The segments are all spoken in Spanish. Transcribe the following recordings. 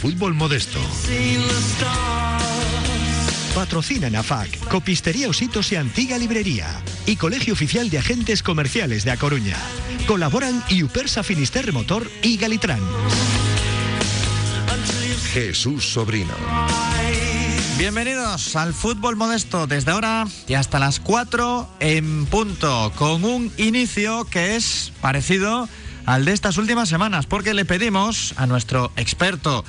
fútbol modesto. Patrocinan AFAC, Copistería Ositos y Antiga Librería y Colegio Oficial de Agentes Comerciales de A Coruña. Colaboran Iupersa Finisterre Motor y Galitran. Jesús Sobrino. Bienvenidos al fútbol modesto desde ahora y hasta las 4 en punto, con un inicio que es parecido al de estas últimas semanas, porque le pedimos a nuestro experto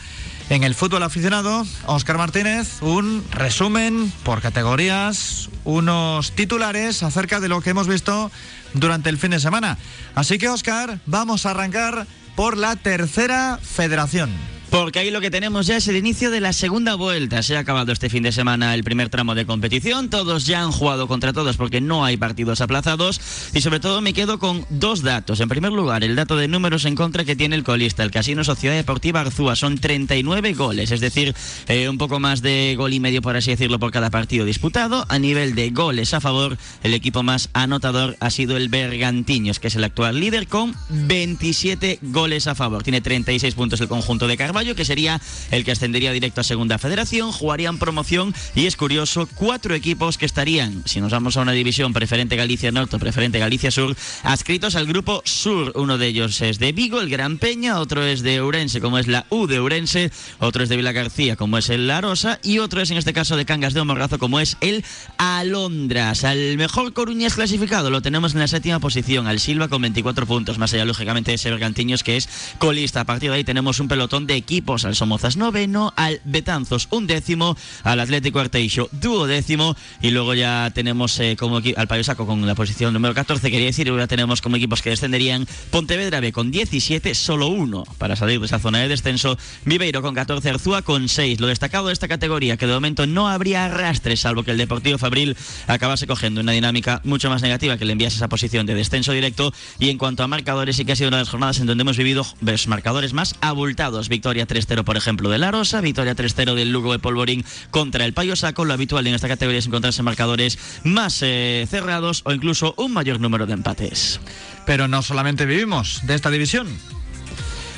en el fútbol aficionado, Óscar Martínez, un resumen por categorías, unos titulares acerca de lo que hemos visto durante el fin de semana. Así que, Óscar, vamos a arrancar por la tercera federación. Porque ahí lo que tenemos ya es el inicio de la segunda vuelta. Se ha acabado este fin de semana el primer tramo de competición. Todos ya han jugado contra todos porque no hay partidos aplazados. Y sobre todo me quedo con dos datos. En primer lugar, el dato de números en contra que tiene el colista, el Casino Sociedad Deportiva Arzúa. Son 39 goles, es decir, eh, un poco más de gol y medio, por así decirlo, por cada partido disputado. A nivel de goles a favor, el equipo más anotador ha sido el Bergantiños, que es el actual líder con 27 goles a favor. Tiene 36 puntos el conjunto de Carvalho que sería el que ascendería directo a Segunda Federación, jugarían promoción y es curioso, cuatro equipos que estarían, si nos vamos a una división preferente Galicia Norte preferente Galicia Sur, adscritos al grupo Sur. Uno de ellos es de Vigo, el Gran Peña, otro es de Ourense, como es la U de Ourense, otro es de Vila García, como es el La Rosa, y otro es en este caso de Cangas de Omorrazo, como es el Alondras. Al mejor Coruñas clasificado lo tenemos en la séptima posición, al Silva con 24 puntos, más allá lógicamente de ese Bergantiños que es colista. A partir de ahí tenemos un pelotón de equipos, al Somozas noveno, al Betanzos un décimo, al Atlético Arteixo duodécimo y luego ya tenemos eh, como al Payo Saco con la posición número 14, quería decir, ya tenemos como equipos que descenderían Pontevedra B con 17, solo uno para salir de esa zona de descenso, Viveiro con 14, Arzúa con 6. Lo destacado de esta categoría, que de momento no habría arrastre, salvo que el Deportivo Fabril acabase cogiendo una dinámica mucho más negativa que le enviase esa posición de descenso directo. Y en cuanto a marcadores, sí que ha sido una de las jornadas en donde hemos vivido los marcadores más abultados. Victoria 3-0, por ejemplo, de La Rosa, victoria 3-0 del Lugo de Polvorín contra el Payo Saco. Lo habitual en esta categoría es encontrarse marcadores más eh, cerrados o incluso un mayor número de empates. Pero no solamente vivimos de esta división.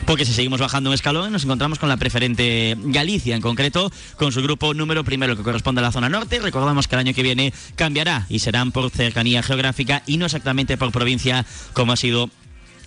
Porque si seguimos bajando un escalón, nos encontramos con la preferente Galicia, en concreto, con su grupo número primero, que corresponde a la zona norte. Recordamos que el año que viene cambiará y serán por cercanía geográfica y no exactamente por provincia, como ha sido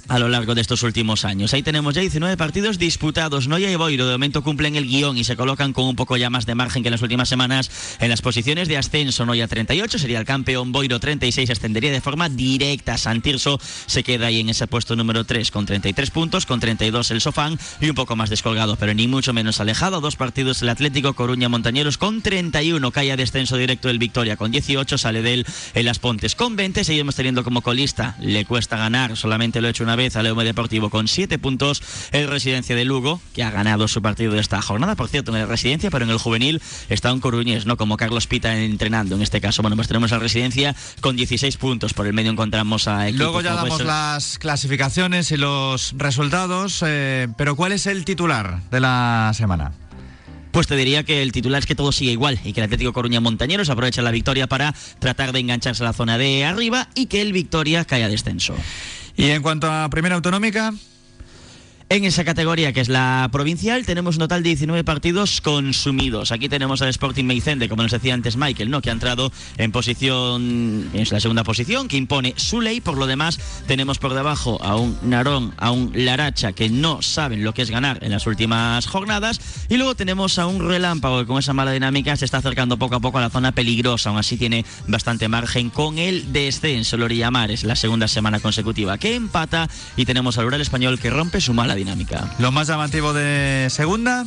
a lo largo de estos últimos años. Ahí tenemos ya 19 partidos disputados. Noya y Boiro de momento cumplen el guion y se colocan con un poco ya más de margen que en las últimas semanas en las posiciones de ascenso. Noya 38 sería el campeón, Boiro 36 ascendería de forma directa. Santirso se queda ahí en ese puesto número 3 con 33 puntos, con 32 el Sofán y un poco más descolgado, pero ni mucho menos alejado. Dos partidos el Atlético Coruña Montañeros con 31, cae a descenso directo el Victoria con 18, sale de él en Las Pontes con 20. Seguimos teniendo como colista, le cuesta ganar, solamente lo ha hecho una vez al Eume Deportivo con 7 puntos. El Residencia de Lugo, que ha ganado su partido de esta jornada, por cierto, en el Residencia, pero en el juvenil está un coruñés, ¿no? Como Carlos Pita entrenando en este caso. Bueno, pues tenemos al Residencia con 16 puntos. Por el medio encontramos a equipos Luego ya damos las clasificaciones y los resultados, eh, pero ¿cuál es el titular de la semana? Pues te diría que el titular es que todo sigue igual y que el Atlético Coruña Montañeros aprovecha la victoria para tratar de engancharse a la zona de arriba y que el Victoria caiga descenso. Y en cuanto a primera autonómica, En esa categoría que es la provincial tenemos un total de 19 partidos consumidos. Aquí tenemos al Sporting Meicende, como nos decía antes Michael, ¿no? que ha entrado en posición, en la segunda posición, que impone su ley. Por lo demás, tenemos por debajo a un Narón, a un Laracha, que no saben lo que es ganar en las últimas jornadas. Y luego tenemos a un Relámpago, que con esa mala dinámica se está acercando poco a poco a la zona peligrosa. Aún así tiene bastante margen con el descenso. Lorilla es la segunda semana consecutiva que empata. Y tenemos al Ural Español que rompe su mala dinámica. lo más llamativo de segunda,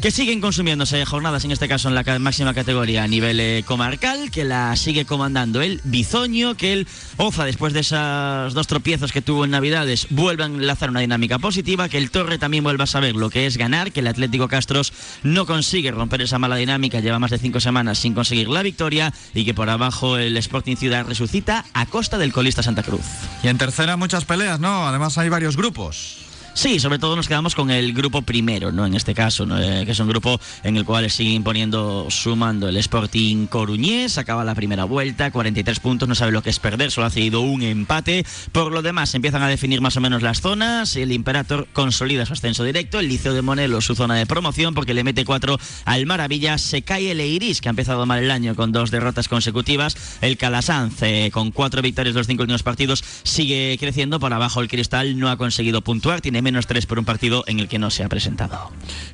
Que siguen consumiéndose jornadas, en este caso en la máxima categoría a nivel eh, comarcal, que la sigue comandando el Bizoño, que el Oza, después de esos dos tropiezos que tuvo en Navidades, vuelve a enlazar una dinámica positiva, que el Torre también vuelva a saber lo que es ganar, que el Atlético Castros no consigue romper esa mala dinámica, lleva más de cinco semanas sin conseguir la victoria, y que por abajo el Sporting Ciudad resucita a costa del colista Santa Cruz. y en tercera muchas peleas, ¿no? Además hay varios grupos. Sí, sobre todo nos quedamos con el grupo primero, ¿no? En este caso. Eh, que es un grupo en el cual sigue imponiendo, sumando el Sporting Coruñés, acaba la primera vuelta, 43 puntos, no sabe lo que es perder, solo ha cedido un empate. Por lo demás, empiezan a definir más o menos las zonas, el Imperator consolida su ascenso directo, el Liceo de Monelos su zona de promoción porque le mete cuatro al Maravilla, se cae el Eiris, que ha empezado mal el año con dos derrotas consecutivas, el Calasanz eh, con cuatro victorias los cinco últimos partidos sigue creciendo, por abajo el Cristal no ha conseguido puntuar, tiene menos tres por un partido en el que no se ha presentado.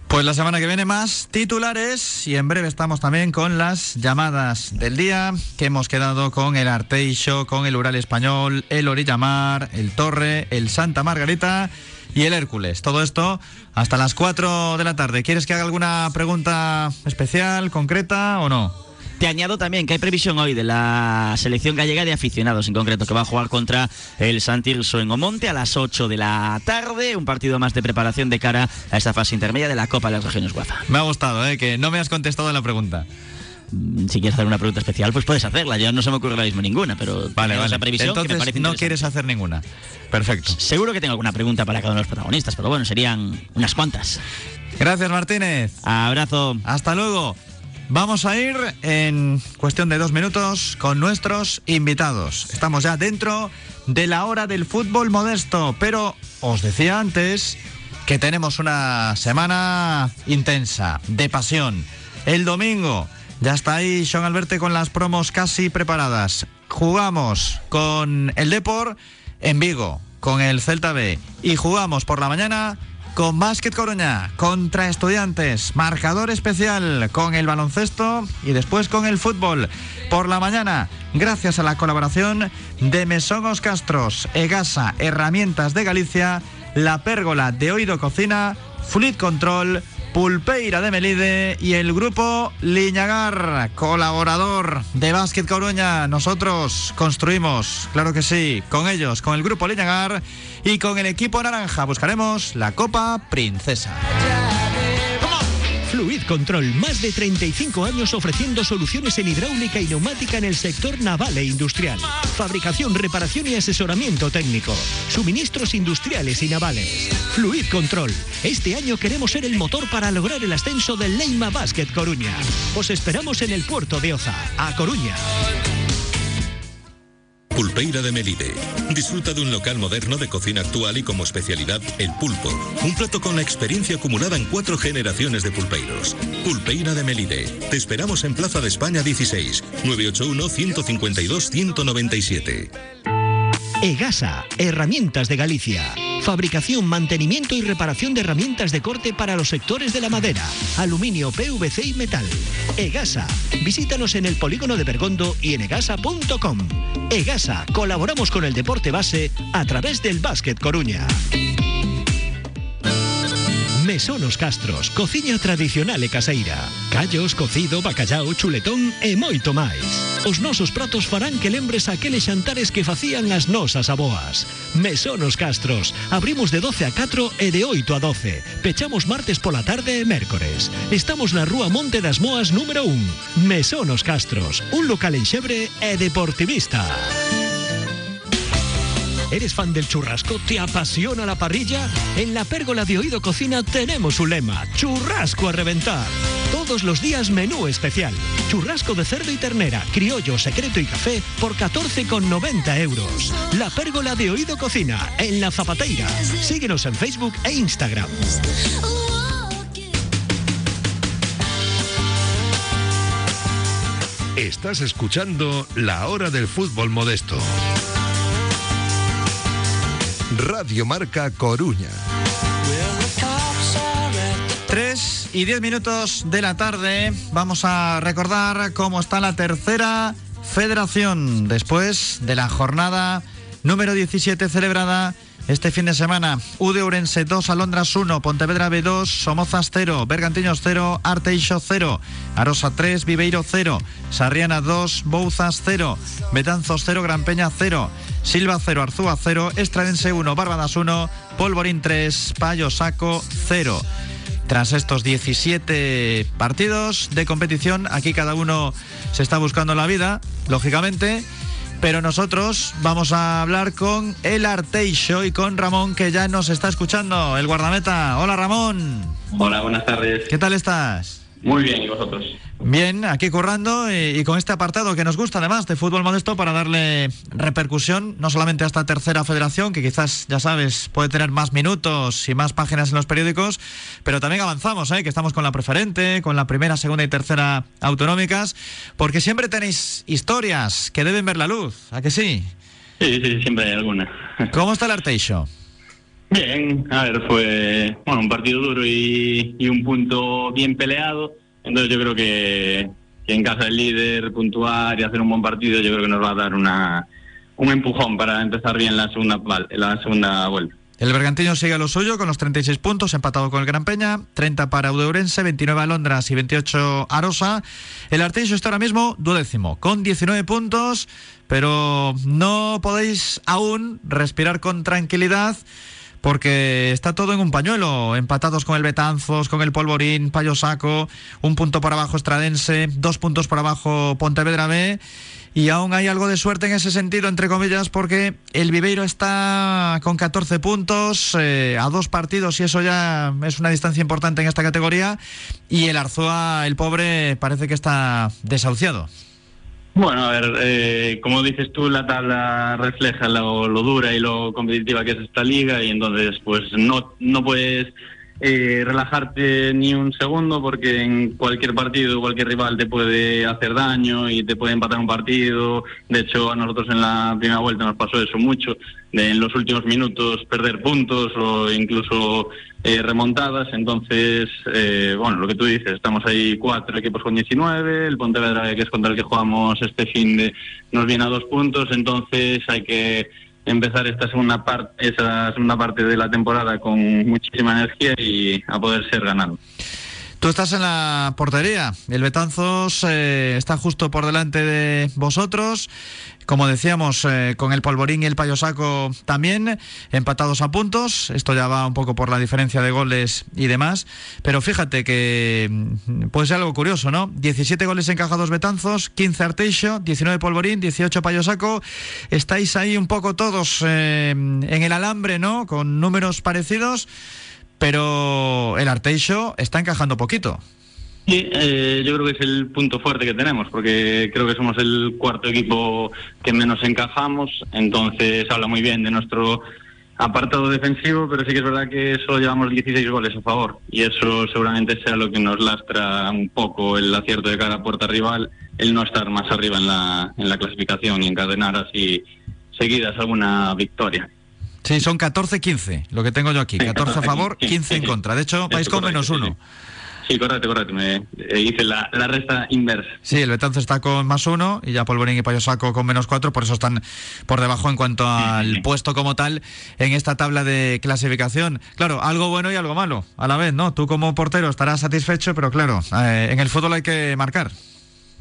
Pues la semana que viene más titulares y en breve estamos también con las llamadas del día que hemos quedado con el Arteixo, con el Ural Español, el Orillamar, el Torre, el Santa Margarita y el Hércules. Todo esto hasta las 4 de la tarde. ¿Quieres que haga alguna pregunta especial, concreta o no? Te añado también que hay previsión hoy de la selección gallega de aficionados, en concreto, que va a jugar contra el Santirso en Omonte a las 8 de la tarde. Un partido más de preparación de cara a esta fase intermedia de la Copa de las Regiones UEFA. Me ha gustado, ¿eh? que no me has contestado la pregunta. Mm, Si quieres hacer una pregunta especial, pues puedes hacerla. Ya no se me ocurre ahora mismo ninguna, pero Vale, vale. esa previsión que me parece no quieres hacer ninguna. Perfecto. Seguro que tengo alguna pregunta para cada uno de los protagonistas, pero bueno, serían unas cuantas. Gracias, Martínez. Abrazo. Hasta luego. Vamos a ir en cuestión de dos minutos con nuestros invitados. Estamos ya dentro de la hora del fútbol modesto, pero os decía antes que tenemos una semana intensa, de pasión. El domingo ya está ahí Sean Alberte con las promos casi preparadas. Jugamos con el Depor en Vigo, con el Celta B y jugamos por la mañana con Básquet Coruña contra Estudiantes, marcador especial con el baloncesto y después con el fútbol. Por la mañana, gracias a la colaboración de Mesogos Castros, Egasa, Herramientas de Galicia, La Pérgola de Oído Cocina, Fluid Control, Pulpeira de Melide y el grupo Liñagar, colaborador de Básquet Coruña. Nosotros construimos, claro que sí, con ellos, con el grupo Liñagar y con el equipo naranja buscaremos la Copa Princesa. Fluid Control, más de 35 años ofreciendo soluciones en hidráulica y neumática en el sector naval e industrial. Fabricación, reparación y asesoramiento técnico. Suministros industriales y navales. Fluid Control. Este año queremos ser el motor para lograr el ascenso del Leima Basket Coruña. Os esperamos en el puerto de Oza, a Coruña. Pulpeira de Melide. Disfruta de un local moderno de cocina actual y como especialidad el pulpo. Un plato con la experiencia acumulada en cuatro generaciones de pulpeiros. Pulpeira de Melide. Te esperamos en Plaza de España 16, 981-152-197. EGASA, Herramientas de Galicia. Fabricación, mantenimiento y reparación de herramientas de corte para los sectores de la madera, aluminio, PVC y metal. EGASA. Visítanos en el polígono de Bergondo y en egasa.com. EGASA. Colaboramos con el deporte base a través del Básquet Coruña. Mesonos Castros, cociña tradicional e caseira. Callos, cocido, bacallao, chuletón e moito máis. Os pratos farán que lembres aqueles xantares que facían as nosas aboas. Mesonos Castros, abrimos de 12 a 4 e de 8 a 12. Pechamos martes pola tarde e mércores. Estamos na Rúa Monte das Moas número 1. Mesonos Castros, un local en Xebre e deportivista. ¿Eres fan del churrasco? ¿Te apasiona la parrilla? En la pérgola de Oído Cocina tenemos un lema, churrasco a reventar. Todos los días menú especial. Churrasco de cerdo y ternera, criollo, secreto y café por 14,90 euros. La pérgola de Oído Cocina, en La Zapateira. Síguenos en Facebook e Instagram. Estás escuchando La Hora del Fútbol Modesto. Radio Marca Coruña. 3 y 10 minutos de la tarde. Vamos a recordar cómo está la tercera federación después de la jornada número 17 celebrada este fin de semana. UD Ourense 2, Alondras 1, Pontevedra B2, Somozas 0, Bergantiños 0, Arteixo 0, Arosa 3, Viveiro 0, Sarriana 2, Bouzas 0, Betanzos 0, Gran Peña 0, Silva 0, Arzúa 0, Estradense 1, Barbadas 1, Polvorín 3, Payo Saco 0. Tras estos 17 partidos de competición, aquí cada uno se está buscando la vida, lógicamente. Pero nosotros vamos a hablar con el Arteixo y con Ramón que ya nos está escuchando, el guardameta. Hola Ramón. Hola, buenas tardes. ¿Qué tal estás? Muy bien, ¿y vosotros? Bien, aquí currando y, con este apartado que nos gusta además de fútbol modesto para darle repercusión no solamente a esta tercera federación, que quizás, ya sabes, puede tener más minutos y más páginas en los periódicos, pero también avanzamos, ¿eh? que estamos con la preferente, con la primera, segunda y tercera autonómicas, porque siempre tenéis historias que deben ver la luz, ¿a que sí? Sí, sí, siempre hay alguna. ¿Cómo está el Arteixo? Bien, a ver, fue bueno, un partido duro y, un punto bien peleado. Entonces yo creo que, en casa del líder puntuar y hacer un buen partido, yo creo que nos va a dar una, un empujón para empezar bien la segunda, la segunda vuelta. El Bergantiño sigue a lo suyo con los 36 puntos, empatado con el Gran Peña, 30 para Udeurense, 29 Alondras y 28 Arosa. El Arteixo está ahora mismo duodécimo, con 19 puntos, pero no podéis aún respirar con tranquilidad porque está todo en un pañuelo, empatados con el Betanzos, con el Polvorín, Payo Saco, un punto por abajo Estradense, dos puntos por abajo Pontevedra B. Y aún hay algo de suerte en ese sentido, entre comillas, porque el Viveiro está con 14 puntos, eh, a dos partidos, y eso ya es una distancia importante en esta categoría. Y el Arzoa, el pobre, parece que está desahuciado. Bueno, a ver, eh, como dices tú, la tabla refleja lo, dura y lo competitiva que es esta liga y entonces pues no, no puedes eh, relajarte ni un segundo porque en cualquier partido cualquier rival te puede hacer daño y te puede empatar un partido. De hecho, a nosotros en la primera vuelta nos pasó eso mucho, de en los últimos minutos perder puntos o incluso eh, remontadas. Entonces, eh, bueno, lo que tú dices, estamos ahí cuatro equipos con 19, el Pontevedra, que es contra el que jugamos este fin de, nos viene a dos puntos, entonces hay que empezar esta segunda parte, esa segunda parte de la temporada con muchísima energía y a poder ser ganado. Tú estás en la portería. El Betanzos eh, está justo por delante de vosotros. Como decíamos, eh, con el Polvorín y el Payosaco también, empatados a puntos. Esto ya va un poco por la diferencia de goles y demás. Pero fíjate que mm, puede ser algo curioso, ¿no? 17 goles encajados Betanzos, 15 Arteixo, 19 Polvorín, 18 Payosaco. Estáis ahí un poco todos eh, en el alambre, ¿no? Con números parecidos pero el Arteixo está encajando poquito. Sí, eh, yo creo que es el punto fuerte que tenemos, porque creo que somos el cuarto equipo que menos encajamos, entonces habla muy bien de nuestro apartado defensivo, pero sí que es verdad que solo llevamos 16 goles a favor y eso seguramente sea lo que nos lastra un poco el acierto de cada puerta rival, el no estar más arriba en la, en la clasificación y encadenar así seguidas alguna victoria. Sí, son 14-15, lo que tengo yo aquí. 14 a favor, 15 en contra. De hecho, vais con menos uno. Sí, correcto, correcto. Me eh, hice la, resta inversa. Sí, el Betanzo está con más uno y ya Polvorín y Payosaco con menos cuatro, por eso están por debajo en cuanto al puesto como tal en esta tabla de clasificación. Claro, algo bueno y algo malo a la vez, ¿no? Tú como portero estarás satisfecho, pero claro, eh, en el fútbol hay que marcar.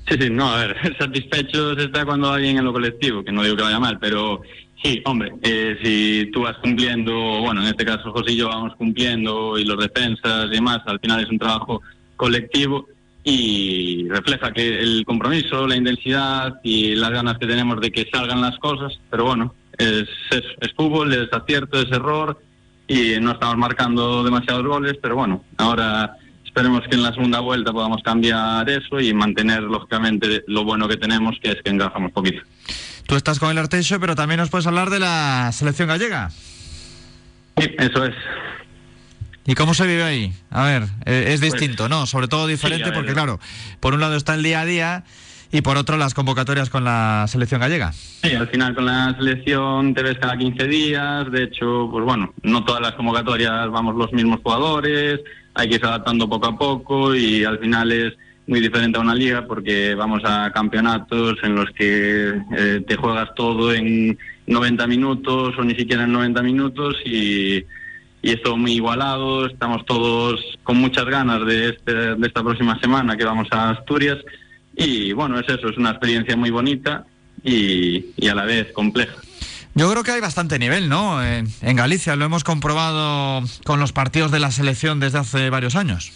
Sí, sí, no, a ver, satisfecho se está cuando alguien en lo colectivo, que no digo que vaya mal, pero Sí, hombre, eh, si tú vas cumpliendo, bueno, en este caso José y yo vamos cumpliendo y los defensas y demás, al final es un trabajo colectivo y refleja que el compromiso, la intensidad y las ganas que tenemos de que salgan las cosas, pero bueno, es, es, es fútbol, es acierto, es error y no estamos marcando demasiados goles, pero bueno, ahora esperemos que en la segunda vuelta podamos cambiar eso y mantener lógicamente lo bueno que tenemos, que es que encajamos poquito. Tú estás con el Arteixo, pero también nos puedes hablar de la selección gallega. Sí, eso es. ¿Y cómo se vive ahí? A ver, eh, es pues distinto, ¿no? Sobre todo diferente porque, claro, por un lado está el día a día y por otro las convocatorias con la selección gallega. Sí, al final con la selección te ves cada 15 días, de hecho, pues bueno, no todas las convocatorias vamos los mismos jugadores, hay que ir adaptando poco a poco y al final es muy diferente a una liga porque vamos a campeonatos en los que eh, te juegas todo en 90 minutos o ni siquiera en 90 minutos y, y es todo muy igualado. Estamos todos con muchas ganas de, este, de esta próxima semana que vamos a Asturias y bueno, es eso, es una experiencia muy bonita y, y a la vez compleja. Yo creo que hay bastante nivel, ¿no? En Galicia lo hemos comprobado con los partidos de la selección desde hace varios años.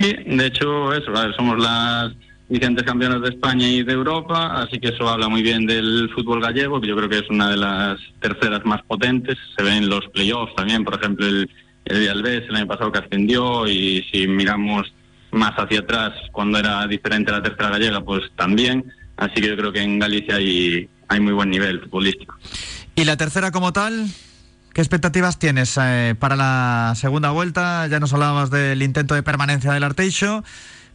Sí, de hecho, eso, somos las, vigentes campeones de España y de Europa, así que eso habla muy bien del fútbol gallego, que yo creo que es una de las terceras más potentes. Se ven los playoffs también, por ejemplo, el, el Alves el año pasado que ascendió y si miramos más hacia atrás, cuando era diferente la tercera gallega, pues también. Así que yo creo que en Galicia hay muy buen nivel futbolístico. ¿Y la tercera como tal? ¿Qué expectativas tienes eh, para la segunda vuelta? Ya nos hablabas del intento de permanencia del Arteixo.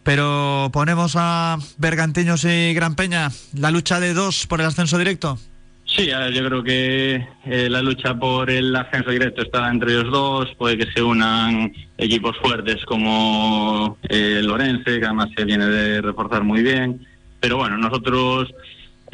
Pero ponemos a Bergantiños y Gran Peña, la lucha de dos por el ascenso directo. Sí, yo creo que eh, la lucha por el ascenso directo está entre ellos dos. Puede que se unan equipos fuertes como eh, Lorense, que además se viene de reforzar muy bien. Pero bueno, nosotros,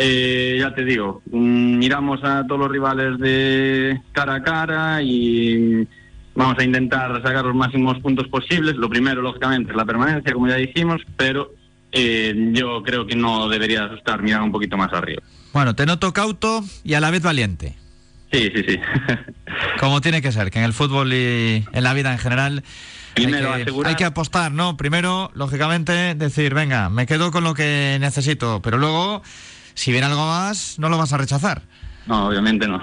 eh, ya te digo, mm, miramos a todos los rivales de cara a cara y Vamos a intentar sacar los máximos puntos posibles. Lo primero, lógicamente, es la permanencia, como ya dijimos, pero eh, yo creo que no debería asustar mirar un poquito más arriba. Bueno, te noto cauto y a la vez valiente. Sí, sí, sí. como tiene que ser, que en el fútbol y en la vida en general Primero, hay, que, asegurar... hay que apostar, ¿no? Primero, lógicamente, decir, venga, me quedo con lo que necesito, pero luego, si viene algo más, no lo vas a rechazar. No, obviamente no.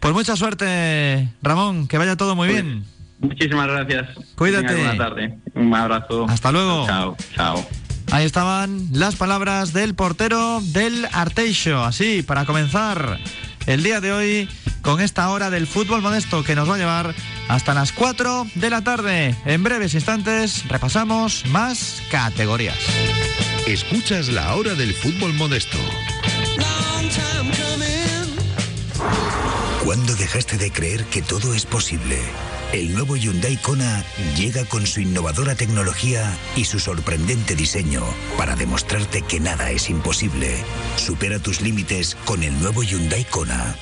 Pues mucha suerte, Ramón, que vaya todo muy Pues, bien. Muchísimas gracias. Cuídate. Buena tarde. Un abrazo. Hasta luego. Chao, chao. Ahí estaban las palabras del portero del Arteixo. Así, para comenzar el día de hoy con esta hora del fútbol modesto que nos va a llevar hasta las 4 de la tarde. En breves instantes repasamos más categorías. Escuchas la hora del fútbol modesto. ¿Cuándo dejaste de creer que todo es posible? El nuevo Hyundai Kona llega con su innovadora tecnología y su sorprendente diseño para demostrarte que nada es imposible. Supera tus límites con el nuevo Hyundai Kona.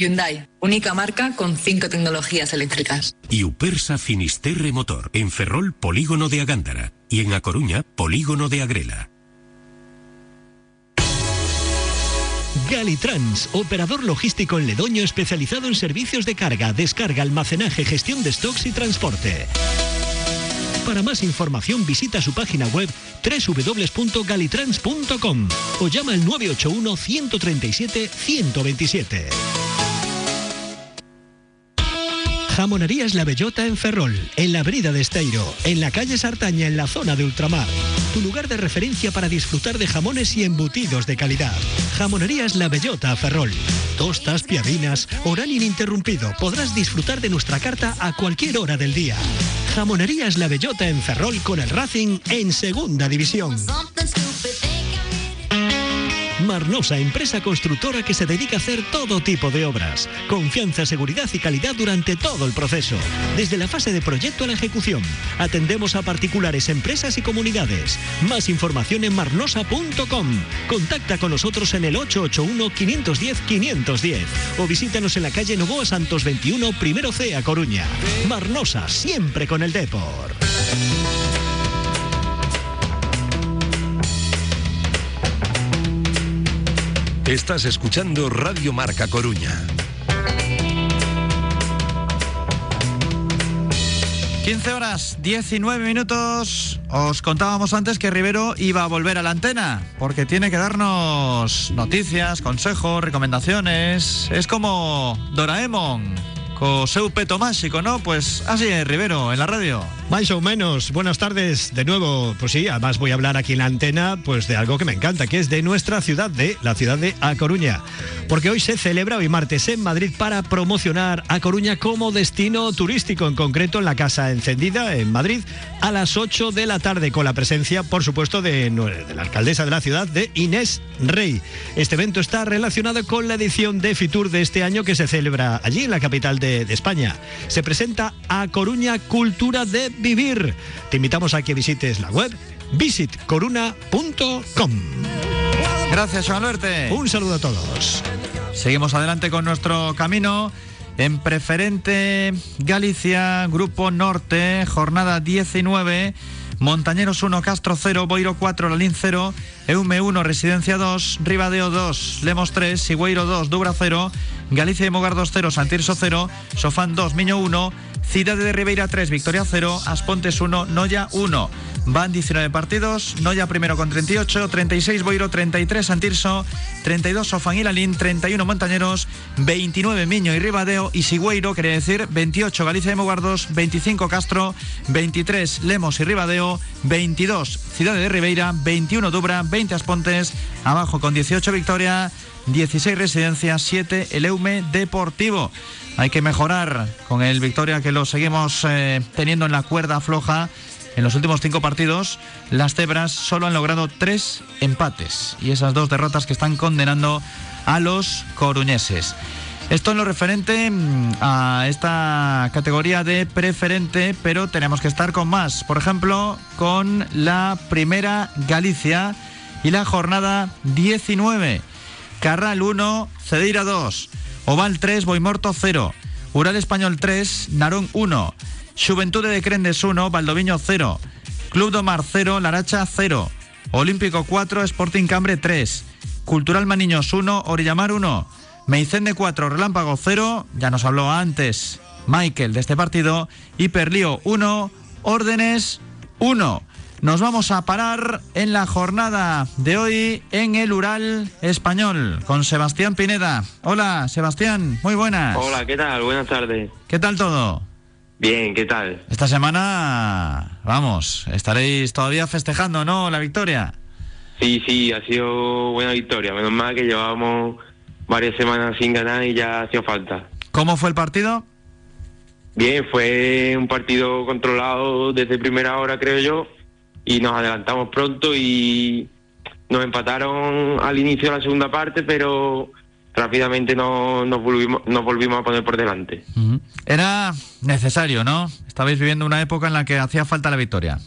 Hyundai, única marca con cinco tecnologías eléctricas. Y Upersa Finisterre Motor. En Ferrol, Polígono de Agándara. Y en A Coruña, Polígono de Agrela. Galitrans, operador logístico en Ledoño especializado en servicios de carga, descarga, almacenaje, gestión de stocks y transporte. Para más información visita su página web www.galitrans.com o llama al 981 137 127. Jamonerías La Bellota en Ferrol, en la Brida de Esteiro, en la calle Sartaña, en la zona de ultramar. Tu lugar de referencia para disfrutar de jamones y embutidos de calidad. Jamonerías La Bellota Ferrol. Tostas, piadinas, horario ininterrumpido. Podrás disfrutar de nuestra carta a cualquier hora del día. Jamonerías La Bellota en Ferrol con el Racing en Segunda División. Marnosa, empresa constructora que se dedica a hacer todo tipo de obras. Confianza, seguridad y calidad durante todo el proceso. Desde la fase de proyecto a la ejecución. Atendemos a particulares, empresas y comunidades. Más información en marnosa.com. Contacta con nosotros en el 881-510-510 o visítanos en la calle Novoa Santos 21, primero C, a Coruña. Marnosa, siempre con el Depor. Estás escuchando Radio Marca Coruña. 15 horas 19 minutos. Os contábamos antes que Rivero iba a volver a la antena porque tiene que darnos noticias, consejos, recomendaciones. Es como Doraemon. Co seu peto máxico, ¿no? Pues así es, Rivero, en la radio. Más o menos, buenas tardes de nuevo. Pues sí, además voy a hablar aquí en la antena pues de algo que me encanta, que es de nuestra ciudad, de la ciudad de A Coruña. Porque hoy se celebra, hoy martes, en Madrid para promocionar A Coruña como destino turístico, en concreto en la Casa Encendida, en Madrid, a las 8 de la tarde, con la presencia, por supuesto, de, la alcaldesa de la ciudad, de Inés Rey. Este evento está relacionado con la edición de Fitur de este año que se celebra allí, en la capital de de, España. Se presenta a Coruña Cultura de Vivir. Te invitamos a que visites la web visitcoruna.com. Gracias, Joan Luerte. Un saludo a todos. Seguimos adelante con nuestro camino. En preferente Galicia, Grupo Norte, jornada 19. Montañeros 1, Castro 0, Boiro 4, Lalín 0, Eume 1, Residencia 2, Ribadeo 2, Lemos 3, Sigüeiro 2, Dubra 0, Galicia y Mogar 2 0, Santirso 0, Sofán 2, Miño 1, Cidade de Ribeira 3, Victoria 0, Aspontes 1, Noya 1. Van 19 partidos. Noya primero con 38, 36 Boiro, 33 Santirso, 32 Sofán y Lalín, 31 Montañeros, 29 Miño y Ribadeo y Sigüeiro, quiere decir 28 Galicia de Moguardos, 25 Castro, 23 Lemos y Ribadeo, 22 Ciudad de Ribeira, 21 Dubra, 20 Aspontes, abajo con 18 Victoria, 16 Residencias, 7 el Eume Deportivo. Hay que mejorar con el Victoria que lo seguimos eh, teniendo en la cuerda floja. En los últimos cinco partidos, las cebras solo han logrado tres empates y esas dos derrotas que están condenando a los coruñeses. Esto en lo referente mm, a esta categoría de preferente, pero tenemos que estar con más. Por ejemplo, con la primera Galicia y la jornada 19. Carral 1, Cedeira 2, Oval 3, Boimorto 0, Ural Español 3, Narón 1, Juventud de Crendes 1, Valdoviño 0, Club Domar 0, Laracha 0, Olímpico 4, Sporting Cambre 3, Cultural Maniños 1, Orillamar 1, Meicende 4, Relámpago 0, ya nos habló antes Michael de este partido, Hiperlío 1, Órdenes 1. Nos vamos a parar en la jornada de hoy en el Ural Español con Sebastián Pineda. Hola, Sebastián, muy buenas. Hola, ¿qué tal? Buenas tardes. ¿Qué tal todo? Bien, ¿qué tal? Esta semana, vamos, estaréis todavía festejando, ¿no? La victoria. Sí, sí, ha sido buena victoria. Menos mal que llevábamos varias semanas sin ganar y ya hacía falta. ¿Cómo fue el partido? Bien, fue un partido controlado desde primera hora, creo yo y nos adelantamos pronto y nos empataron al inicio de la segunda parte, pero rápidamente no, nos, volvimos, nos volvimos a poner por delante. Era necesario, ¿no? Estabais viviendo una época en la que hacía falta la victoria.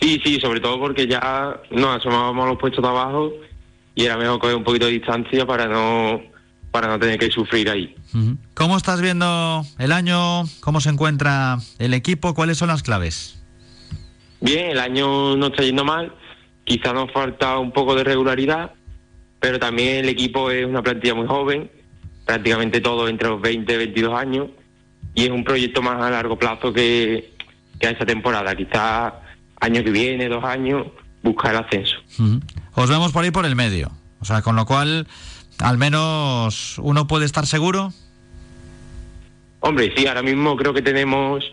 Sí, sí, sobre todo porque ya nos asomábamos a los puestos de abajo y era mejor coger un poquito de distancia para no para no tener que sufrir ahí. ¿Cómo estás viendo el año? ¿Cómo se encuentra el equipo? ¿Cuáles son las claves? Bien, el año no está yendo mal, quizá nos falta un poco de regularidad, pero también el equipo es una plantilla muy joven, prácticamente todo entre los 20 y 22 años, y es un proyecto más a largo plazo que, que a esta temporada, quizá año que viene, dos años, buscar el ascenso. Os vemos por ahí por el medio, o sea, con lo cual al menos uno puede estar seguro. Hombre, sí, ahora mismo creo que tenemos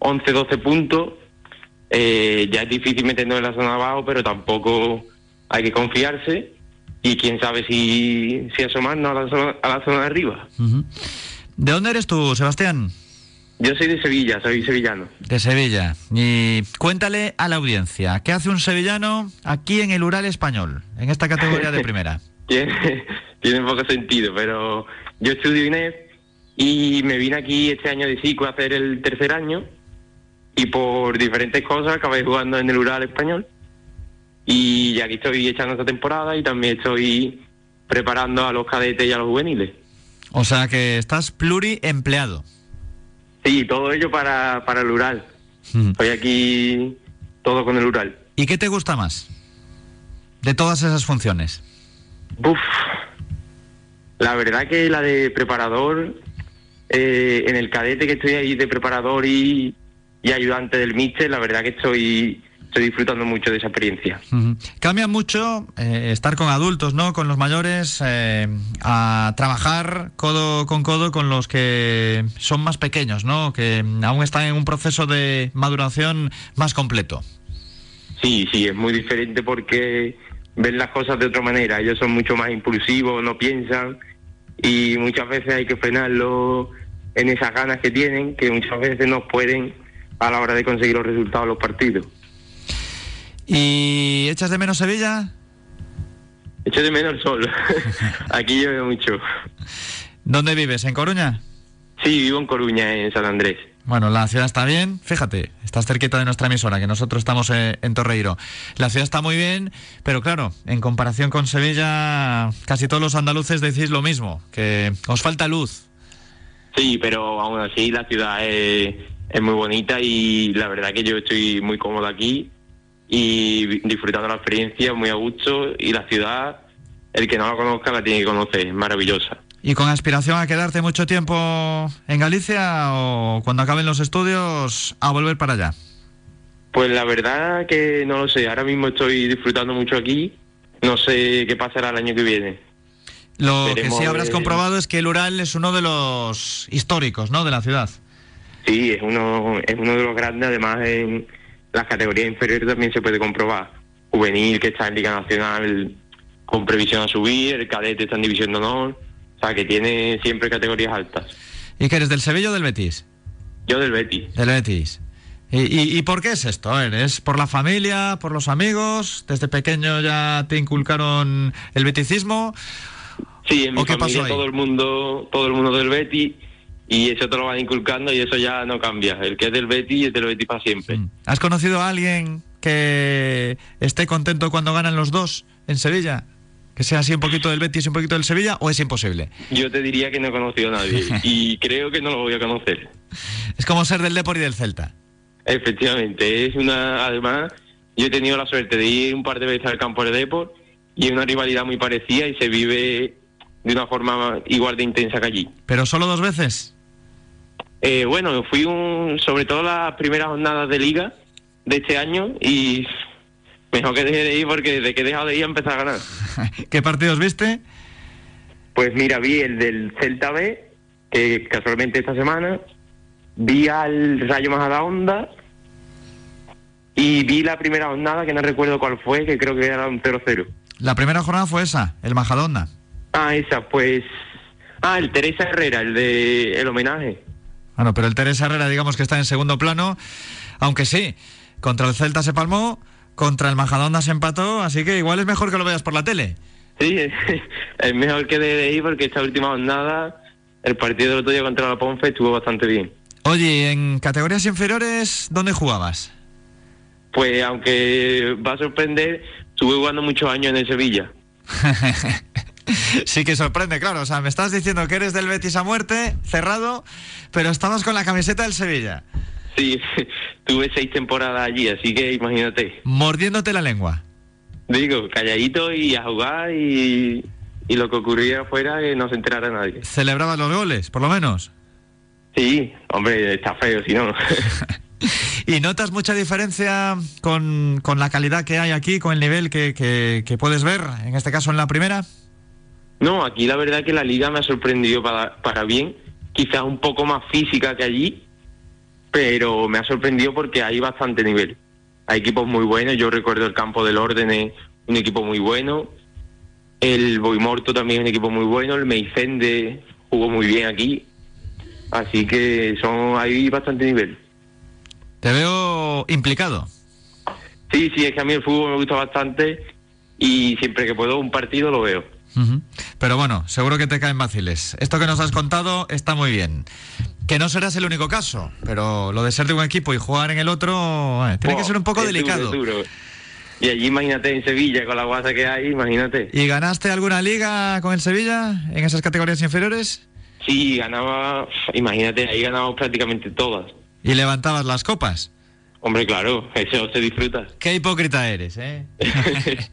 11, 12 puntos. Eh, ya es difícil meternos en la zona abajo, pero tampoco hay que confiarse y quién sabe si, si asomarnos a la zona, a la zona de arriba. ¿De dónde eres tú, Sebastián? Yo soy de Sevilla, soy sevillano. De Sevilla. Y cuéntale a la audiencia, ¿qué hace un sevillano aquí en el Ural Español, en esta categoría de primera? tiene, tiene poco sentido, pero yo estudio INEF y me vine aquí este año de SICO a hacer el tercer año y por diferentes cosas acabé jugando en el Ural español y ya aquí estoy echando esta temporada y también estoy preparando a los cadetes y a los juveniles. O sea que estás pluriempleado. Sí, todo ello para, para el Ural. Estoy aquí todo con el Ural. ¿Y qué te gusta más de todas esas funciones? Uf, la verdad que la de preparador, eh, en el cadete que estoy ahí de preparador y, y ayudante del míster, la verdad que estoy estoy disfrutando mucho de esa experiencia. Cambia mucho eh, estar con adultos, ¿no? Con los mayores, eh, a trabajar codo con codo con los que son más pequeños, ¿no? Que aún están en un proceso de maduración más completo. Sí, sí, es muy diferente porque ven las cosas de otra manera. Ellos son mucho más impulsivos, no piensan y muchas veces hay que frenarlo en esas ganas que tienen, que muchas veces no pueden a la hora de conseguir los resultados de los partidos. ¿Y echas de menos Sevilla? Echo de menos el sol. Aquí llueve mucho. ¿Dónde vives? ¿En Coruña? Sí, vivo en Coruña, en San Andrés. Bueno, la ciudad está bien, fíjate, estás cerquita de nuestra emisora, que nosotros estamos eh, en Torreiro. La ciudad está muy bien, pero claro, en comparación con Sevilla, casi todos los andaluces decís lo mismo, que os falta luz. Sí, pero aún así la ciudad es, es muy bonita y la verdad que yo estoy muy cómodo aquí y disfrutando la experiencia muy a gusto y la ciudad, el que no la conozca la tiene que conocer, es maravillosa. ¿Y con aspiración a quedarte mucho tiempo en Galicia o cuando acaben los estudios a volver para allá? Pues la verdad que no lo sé. Ahora mismo estoy disfrutando mucho aquí. No sé qué pasará el año que viene. Lo que sí habrás comprobado es que el Ural es uno de los históricos, ¿no? De la ciudad. Sí, es uno, es uno de los grandes. Además, en las categorías inferiores también se puede comprobar. Juvenil, que está en Liga Nacional con previsión a subir. El cadete está en División de Honor. O sea, que tiene siempre categorías altas. ¿Y que eres del Sevilla o del Betis? Yo del Betis. Del Betis. ¿Y, y, y por qué es esto? Ver, ¿Es por la familia, por los amigos? ¿Desde pequeño ya te inculcaron el beticismo? Sí, en mi ¿O qué familia pasó ahí? todo el mundo, todo el mundo del Betis y eso te lo van inculcando y eso ya no cambia. El que es del Betis es del Betis para siempre. ¿Has conocido a alguien que esté contento cuando ganan los dos en Sevilla? ¿Que sea así un poquito del Betis y un poquito del Sevilla? ¿O es imposible? Yo te diría que no he conocido a nadie y creo que no lo voy a conocer. Es como ser del Depor y del Celta. Efectivamente, es una. Además, yo he tenido la suerte de ir un par de veces al campo de Depor y es una rivalidad muy parecida y se vive de una forma igual de intensa que allí. ¿Pero solo dos veces? Eh, bueno, fui un, sobre todo las primeras jornadas de liga de este año y mejor que deje de ir porque desde que he dejado de ir a empezar a ganar. ¿Qué partidos viste? Pues mira, vi el del Celta B, que casualmente esta semana, vi al Rayo Majadahonda y vi la primera jornada, que no recuerdo cuál fue, que creo que era un 0-0. La primera jornada fue esa, el Majadonda. Ah, esa, pues... Ah, el Teresa Herrera, el de el homenaje. Bueno, pero el Teresa Herrera digamos que está en segundo plano, aunque sí, contra el Celta se palmó, contra el Majadonda se empató, así que igual es mejor que lo veas por la tele. Sí, es mejor que de ir porque esta última jornada, el partido del otro día contra la Ponfe estuvo bastante bien. Oye, en categorías inferiores, ¿dónde jugabas? Pues aunque va a sorprender, estuve jugando muchos años en el Sevilla. sí que sorprende, claro. O sea, me estás diciendo que eres del Betis a muerte, cerrado, pero estabas con la camiseta del Sevilla. Sí, tuve seis temporadas allí, así que imagínate. Mordiéndote la lengua. Digo, calladito y a jugar y, y lo que ocurría afuera que no se enterara nadie. ¿Celebrabas los goles, por lo menos? Sí, hombre, está feo si no. ¿Y notas mucha diferencia con, con, la calidad que hay aquí, con el nivel que, que, que, puedes ver, en este caso en la primera? No, aquí la verdad que la liga me ha sorprendido para, para bien, quizás un poco más física que allí, pero me ha sorprendido porque hay bastante nivel. Hay equipos muy buenos, yo recuerdo el campo del Orden, un equipo muy bueno, el Boimorto también es un equipo muy bueno, el Meicende jugó muy bien aquí, así que son hay bastante nivel. Te veo implicado. Sí, sí, es que a mí el fútbol me gusta bastante y siempre que puedo un partido lo veo. Uh -huh. Pero bueno, seguro que te caen vaciles. Esto que nos has contado está muy bien. Que no serás el único caso, pero lo de ser de un equipo y jugar en el otro eh, tiene Oh, que ser un poco delicado. Duro, duro. Y allí imagínate en Sevilla con la guasa que hay, imagínate. ¿Y ganaste alguna liga con el Sevilla en esas categorías inferiores? Sí, ganaba, imagínate, ahí ganábamos prácticamente todas. ¿Y levantabas las copas? Hombre, claro, eso se disfruta. Qué hipócrita eres, ¿eh?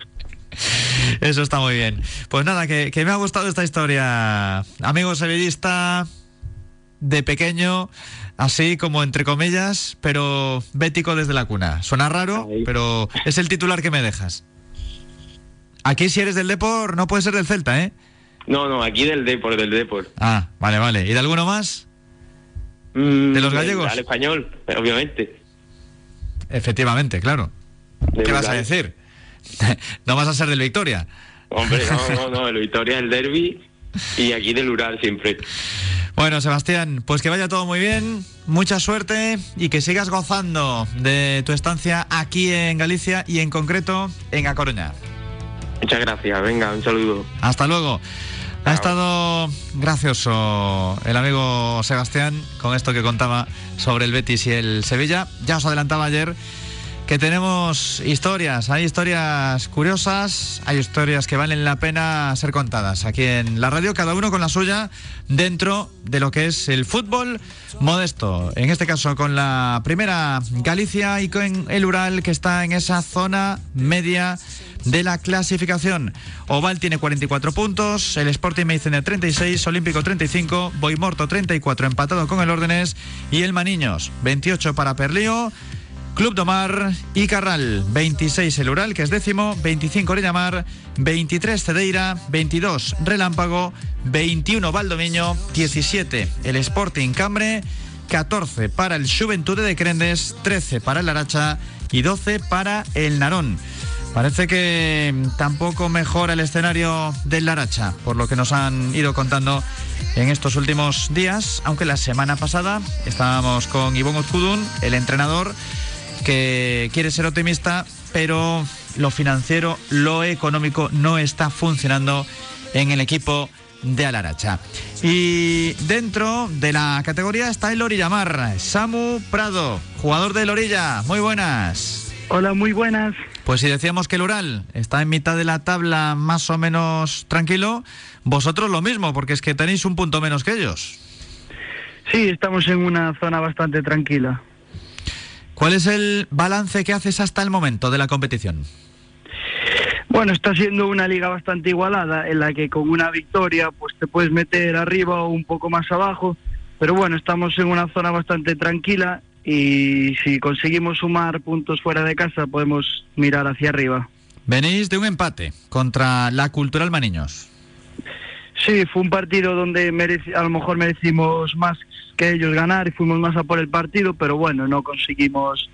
Eso está muy bien. Pues nada, que, que, me ha gustado esta historia. Amigo sevillista, de pequeño, así como entre comillas, pero bético desde la cuna. Suena raro, pero es el titular que me dejas. Aquí si eres del Depor, no puede ser del Celta, ¿eh? No, no, aquí del Depor, del Depor. Ah, vale, vale. ¿Y de alguno más? Mm, ¿De los gallegos? Al español, obviamente. Efectivamente, claro. De ¿Qué vas a decir? no vas a ser del Victoria. Hombre, no, no, no, el Victoria es el derby y aquí del Ural siempre. Bueno, Sebastián, pues que vaya todo muy bien, mucha suerte y que sigas gozando de tu estancia aquí en Galicia y en concreto en A Coruña. Muchas gracias, venga, un saludo. Hasta luego. Ha estado gracioso el amigo Sebastián con esto que contaba sobre el Betis y el Sevilla. Ya os adelantaba ayer que tenemos historias, hay historias curiosas, hay historias que valen la pena ser contadas aquí en la radio, cada uno con la suya dentro de lo que es el fútbol modesto. En este caso con la primera Galicia y con el Ural que está en esa zona media de la clasificación. Oval tiene 44 puntos, el Sporting Meicene 36, Olímpico 35, Boimorto 34 empatado con el Órdenes y el Maniños 28 para Perlío Club Domar y Carral. 26 el Ural, que es décimo, 25 Orellamar, 23 Cedeira, 22 Relámpago, 21 Valdomiño, 17 el Sporting Cambre, 14 para el Juventude de Crendes, 13 para el Aracha y 12 para el Narón. Parece que tampoco mejora el escenario del Laracha, por lo que nos han ido contando en estos últimos días, aunque la semana pasada estábamos con Ivonne Ozkudun, el entrenador, que quiere ser optimista, pero lo financiero, lo económico no está funcionando en el equipo de Alaracha. Y dentro de la categoría está el Orillamar, Samu Prado, jugador del Orilla. Muy buenas. Hola, muy buenas. Pues si decíamos que el Ural está en mitad de la tabla más o menos tranquilo, vosotros lo mismo, porque es que tenéis un punto menos que ellos. Sí, estamos en una zona bastante tranquila. ¿Cuál es el balance que haces hasta el momento de la competición? Bueno, está siendo una liga bastante igualada, en la que con una victoria pues te puedes meter arriba o un poco más abajo, pero bueno, estamos en una zona bastante tranquila y si conseguimos sumar puntos fuera de casa podemos mirar hacia arriba. Venís de un empate contra la Cultural Maniños. Sí, fue un partido donde a lo mejor merecimos más que ellos ganar y fuimos más a por el partido, pero bueno, no conseguimos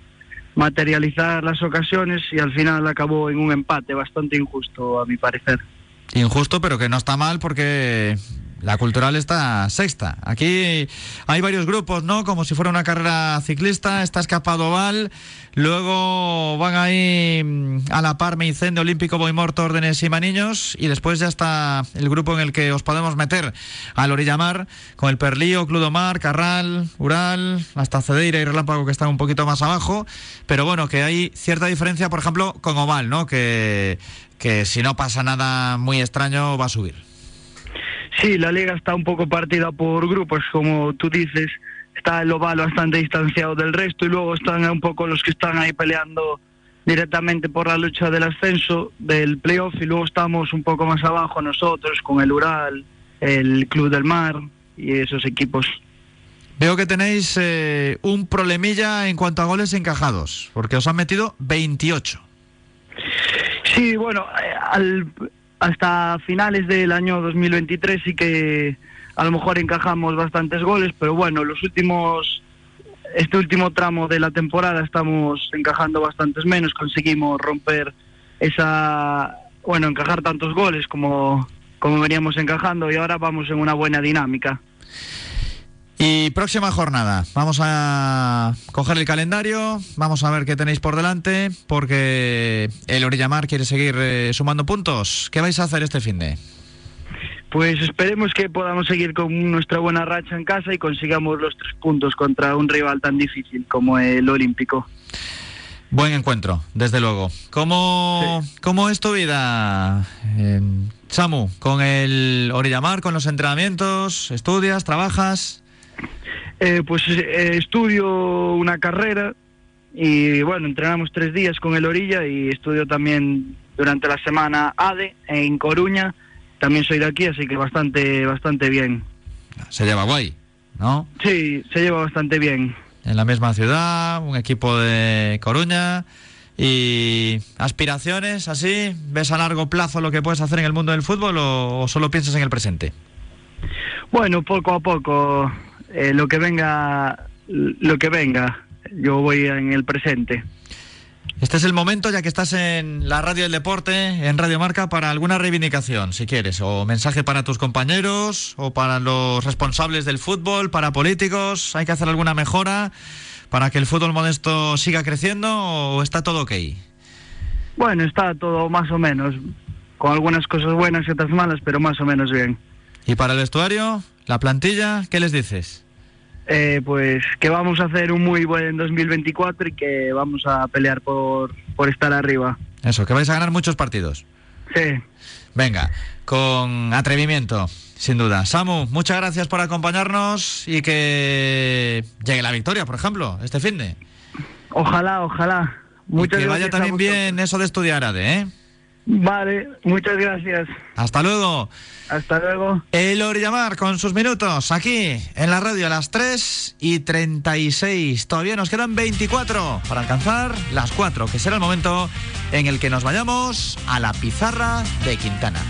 materializar las ocasiones y al final acabó en un empate bastante injusto, a mi parecer. Injusto, pero que no está mal porque la cultural está sexta. Aquí hay varios grupos, ¿no? Como si fuera una carrera ciclista. Está escapado Val. Luego van ahí mm, a la par Meicén de Olímpico Boimorto, Órdenes y Maniños. Y después ya está el grupo en el que os podemos meter al Orillamar, con el Perlío, Cludomar, Carral, Ural, hasta Cedeira y Relámpago que están un poquito más abajo. Pero bueno, que hay cierta diferencia, por ejemplo, con Oval, ¿no? Que, que si no pasa nada muy extraño va a subir. Sí, la liga está un poco partida por grupos, como tú dices. Está el oval bastante distanciado del resto y luego están un poco los que están ahí peleando directamente por la lucha del ascenso del playoff y luego estamos un poco más abajo nosotros con el Ural, el Club del Mar y esos equipos. Veo que tenéis eh, un problemilla en cuanto a goles encajados, porque os han metido 28. Sí, bueno, eh, al, hasta finales del año 2023 sí que a lo mejor encajamos bastantes goles, pero bueno, los últimos este último tramo de la temporada estamos encajando bastantes menos, conseguimos romper esa bueno, encajar tantos goles como como veníamos encajando y ahora vamos en una buena dinámica. Y próxima jornada, vamos a coger el calendario, vamos a ver qué tenéis por delante, porque el Orillamar quiere seguir eh, sumando puntos. ¿Qué vais a hacer este fin de? Pues esperemos que podamos seguir con nuestra buena racha en casa y consigamos los tres puntos contra un rival tan difícil como el Olímpico. Buen encuentro, desde luego. ¿Cómo, ¿cómo es tu vida, eh, Samu? ¿Con el Orillamar, con los entrenamientos? ¿Estudias, trabajas? Eh, pues eh, estudio una carrera y bueno, entrenamos tres días con el Orilla y estudio también durante la semana ADE en Coruña. También soy de aquí, así que bastante, bastante bien. Se lleva guay, ¿no? Sí, se lleva bastante bien. En la misma ciudad, un equipo de Coruña. ¿Y aspiraciones así? ¿Ves a largo plazo lo que puedes hacer en el mundo del fútbol o solo piensas en el presente? Bueno, poco a poco eh, lo que venga, lo que venga, yo voy en el presente. Este es el momento, ya que estás en la radio del deporte, en Radio Marca, para alguna reivindicación, si quieres, o mensaje para tus compañeros, o para los responsables del fútbol, para políticos. ¿Hay que hacer alguna mejora para que el fútbol modesto siga creciendo o está todo ok? Bueno, está todo más o menos, con algunas cosas buenas y otras malas, pero más o menos bien. ¿Y para el vestuario? ¿La plantilla? ¿Qué les dices? Eh, pues que vamos a hacer un muy buen 2024 y que vamos a pelear por, por estar arriba. Eso, que vais a ganar muchos partidos. Sí. Venga, con atrevimiento, sin duda. Samu, muchas gracias por acompañarnos y que llegue la victoria, por ejemplo, este fin de. Ojalá, ojalá. Muchas y que vaya también bien eso de estudiar ADE, ¿eh? Vale, muchas gracias. Hasta luego. Hasta luego. El Orillamar con sus minutos aquí en la radio a las 3 y 36. Todavía nos quedan 24 para alcanzar las 4, que será el momento en el que nos vayamos a la pizarra de Quintana.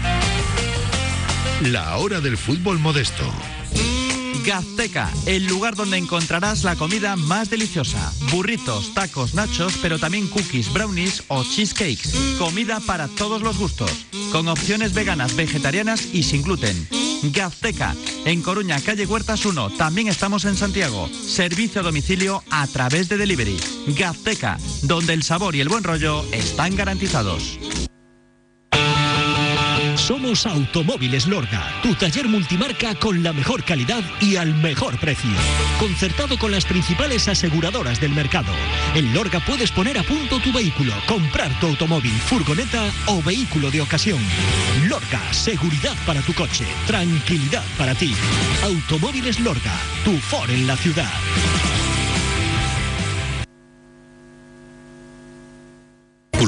La hora del fútbol modesto. Gazteca, el lugar donde encontrarás la comida más deliciosa. Burritos, tacos, nachos, pero también cookies, brownies o cheesecakes. Comida para todos los gustos, con opciones veganas, vegetarianas y sin gluten. Gazteca, en Coruña, calle Huertas 1. También estamos en Santiago. Servicio a domicilio a través de delivery. Gazteca, donde el sabor y el buen rollo están garantizados. Somos Automóviles Lorga, tu taller multimarca con la mejor calidad y al mejor precio. Concertado con las principales aseguradoras del mercado. En Lorga puedes poner a punto tu vehículo, comprar tu automóvil, furgoneta o vehículo de ocasión. Lorga, seguridad para tu coche, tranquilidad para ti. Automóviles Lorga, tu for en la ciudad.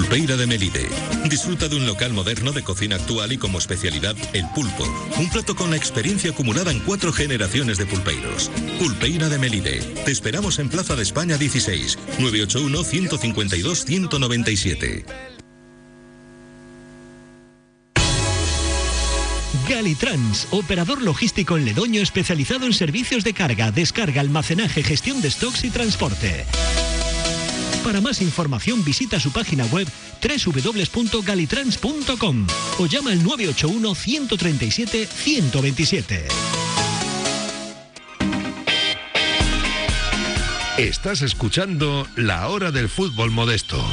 Pulpeira de Melide. Disfruta de un local moderno de cocina actual y como especialidad el pulpo. Un plato con la experiencia acumulada en cuatro generaciones de pulpeiros. Pulpeira de Melide. Te esperamos en Plaza de España 16, 981-152-197. Galitrans, operador logístico en Ledoño especializado en servicios de carga, descarga, almacenaje, gestión de stocks y transporte. Para más información visita su página web www.galitrans.com o llama al 981 137 127. Estás escuchando La Hora del Fútbol Modesto.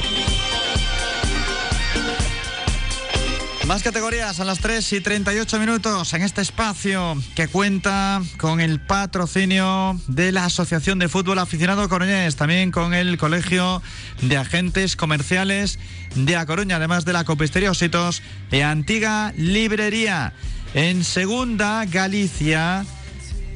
Más categorías a las 3 y 38 minutos en este espacio que cuenta con el patrocinio de la Asociación de Fútbol Aficionado Coruñés, también con el Colegio de Agentes Comerciales de A Coruña, además de la Copistería Ositos de Antigua Librería. En segunda, Galicia.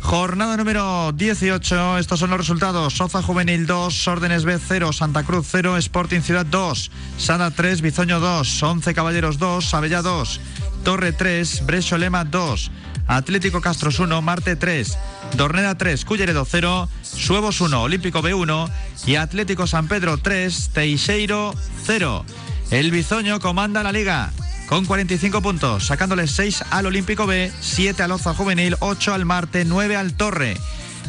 Jornada número 18, estos son los resultados. Soza Juvenil 2, Órdenes B 0, Santa Cruz 0, Sporting Ciudad 2, Sada 3, Bizoño 2, 11 Caballeros 2, Avella 2, Torre 3, Brecho Lema 2, Atlético Castros 1, Marte 3, Dorneda 3, Culleredo 0, Suevos 1, Olímpico B1 y Atlético San Pedro 3, Teixeiro 0. El Bizoño comanda la liga con 45 puntos, sacándole 6 al Olímpico B, 7 al Oza Juvenil, 8 al Marte, 9 al Torre.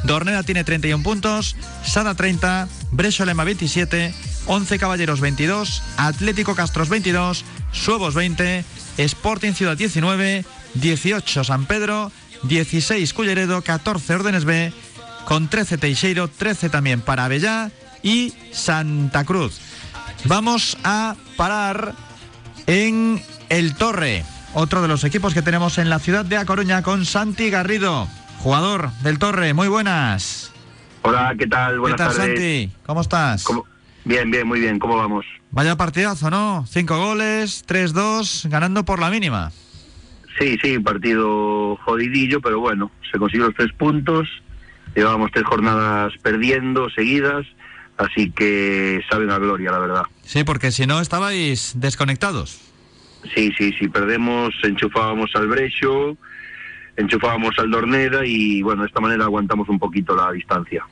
Dorneda tiene 31 puntos, Sada 30, Brecho Lema 27, 11 Caballeros 22, Atlético Castros 22, Suevos 20, Sporting Ciudad 19, 18 San Pedro, 16 Culleredo, 14 Órdenes B, con 13 Teixeiro, 13 también para Avellá y Santa Cruz. Vamos a parar en el Torre, otro de los equipos que tenemos en la ciudad de A Coruña con Santi Garrido, jugador del Torre. Muy buenas. Hola, ¿qué tal? Buenas ¿Qué tal, tardes. Santi? ¿Cómo estás? Bien, bien, muy bien. ¿Cómo vamos? Vaya partidazo, ¿no? Cinco goles, 3-2, ganando por la mínima. Sí, sí, partido jodidillo, pero bueno, se consiguió los tres puntos. Llevábamos tres jornadas perdiendo seguidas, así que saben a gloria, la verdad. Sí, porque si no estabais desconectados. Sí, sí, sí, perdemos, enchufábamos al Brecho, enchufábamos al Dorneda y bueno, de esta manera aguantamos un poquito la distancia.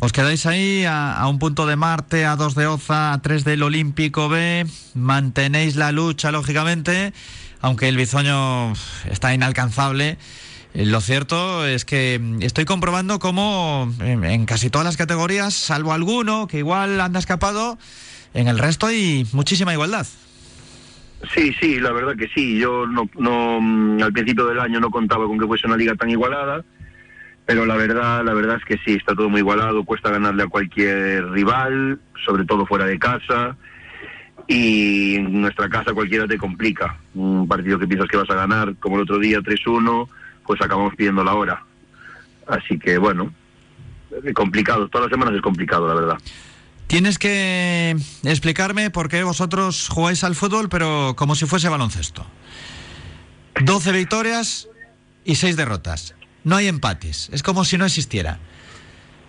Os quedáis ahí a, un punto de Marte, a dos de Oza, a tres del Olímpico B. Mantenéis la lucha, lógicamente, aunque el bizoño está inalcanzable. Eh, Lo cierto es que mm, estoy comprobando cómo en, en casi todas las categorías, salvo alguno que igual anda escapado, en el resto hay muchísima igualdad. Sí, sí, la verdad que sí. Yo no, no, mm, al principio del año no contaba con que fuese una liga tan igualada, pero la verdad, la verdad es que sí, está todo muy igualado. Cuesta ganarle a cualquier rival, sobre todo fuera de casa. Y en nuestra casa cualquiera te complica. Un partido que piensas que vas a ganar, como el otro día 3-1, pues acabamos pidiendo la hora. Así que bueno, complicado. Todas las semanas es complicado, la verdad. Tienes que explicarme por qué vosotros jugáis al fútbol, pero como si fuese baloncesto. 12 victorias y 6 derrotas. No hay empates. Es como si no existiera.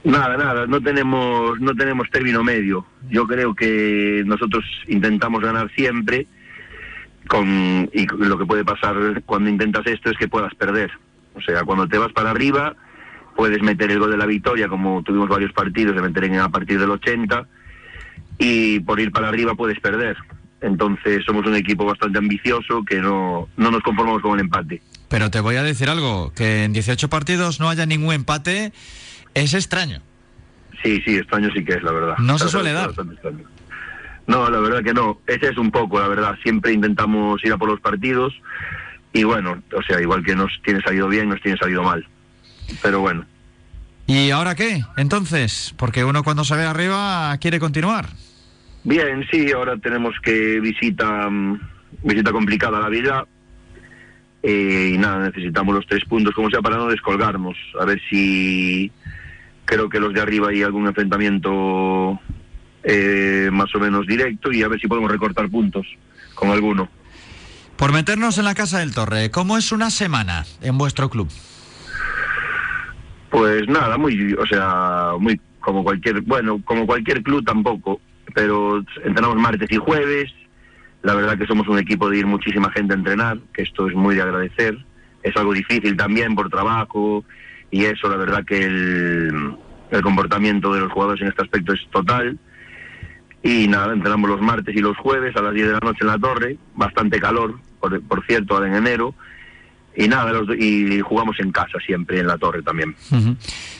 Nada, nada, no tenemos, no tenemos término medio. Yo creo que nosotros intentamos ganar siempre. con, y lo que puede pasar cuando intentas esto es que puedas perder. O sea, cuando te vas para arriba, puedes meter el gol de la victoria, como tuvimos varios partidos de meter en, a partir del 80, y por ir para arriba puedes perder. Entonces somos un equipo bastante ambicioso que no, no nos conformamos con el empate. Pero te voy a decir algo, que en 18 partidos no haya ningún empate es extraño. Sí, sí, extraño sí que es, la verdad. No se suele dar. No, la verdad que no. Ese es un poco, la verdad. Siempre intentamos ir a por los partidos y bueno, o sea, igual que nos tiene salido bien, nos tiene salido mal. Pero bueno, ¿Y ahora qué? Entonces, porque uno cuando se ve arriba quiere continuar. bien, sí, ahora tenemos que visita, mm, visita complicada a la villa. Eh, y nada, necesitamos los tres puntos, como sea, para no descolgarnos. A ver si creo que los de arriba hay algún enfrentamiento eh, más o menos directo y a ver si podemos recortar puntos con alguno. Por meternos en la casa del Torre, ¿cómo es una semana en vuestro club? Pues nada, muy, o sea, muy como cualquier, bueno, como cualquier club tampoco, pero entrenamos martes y jueves. La verdad que somos un equipo de ir muchísima gente a entrenar, que esto es muy de agradecer. Es algo difícil también por trabajo y eso, la verdad que el, el comportamiento de los jugadores en este aspecto es total. Y nada, entrenamos los martes y los jueves a las 10 de la noche en la torre, bastante calor, por, por cierto, en enero. Y nada, los y jugamos en casa siempre, en la torre también.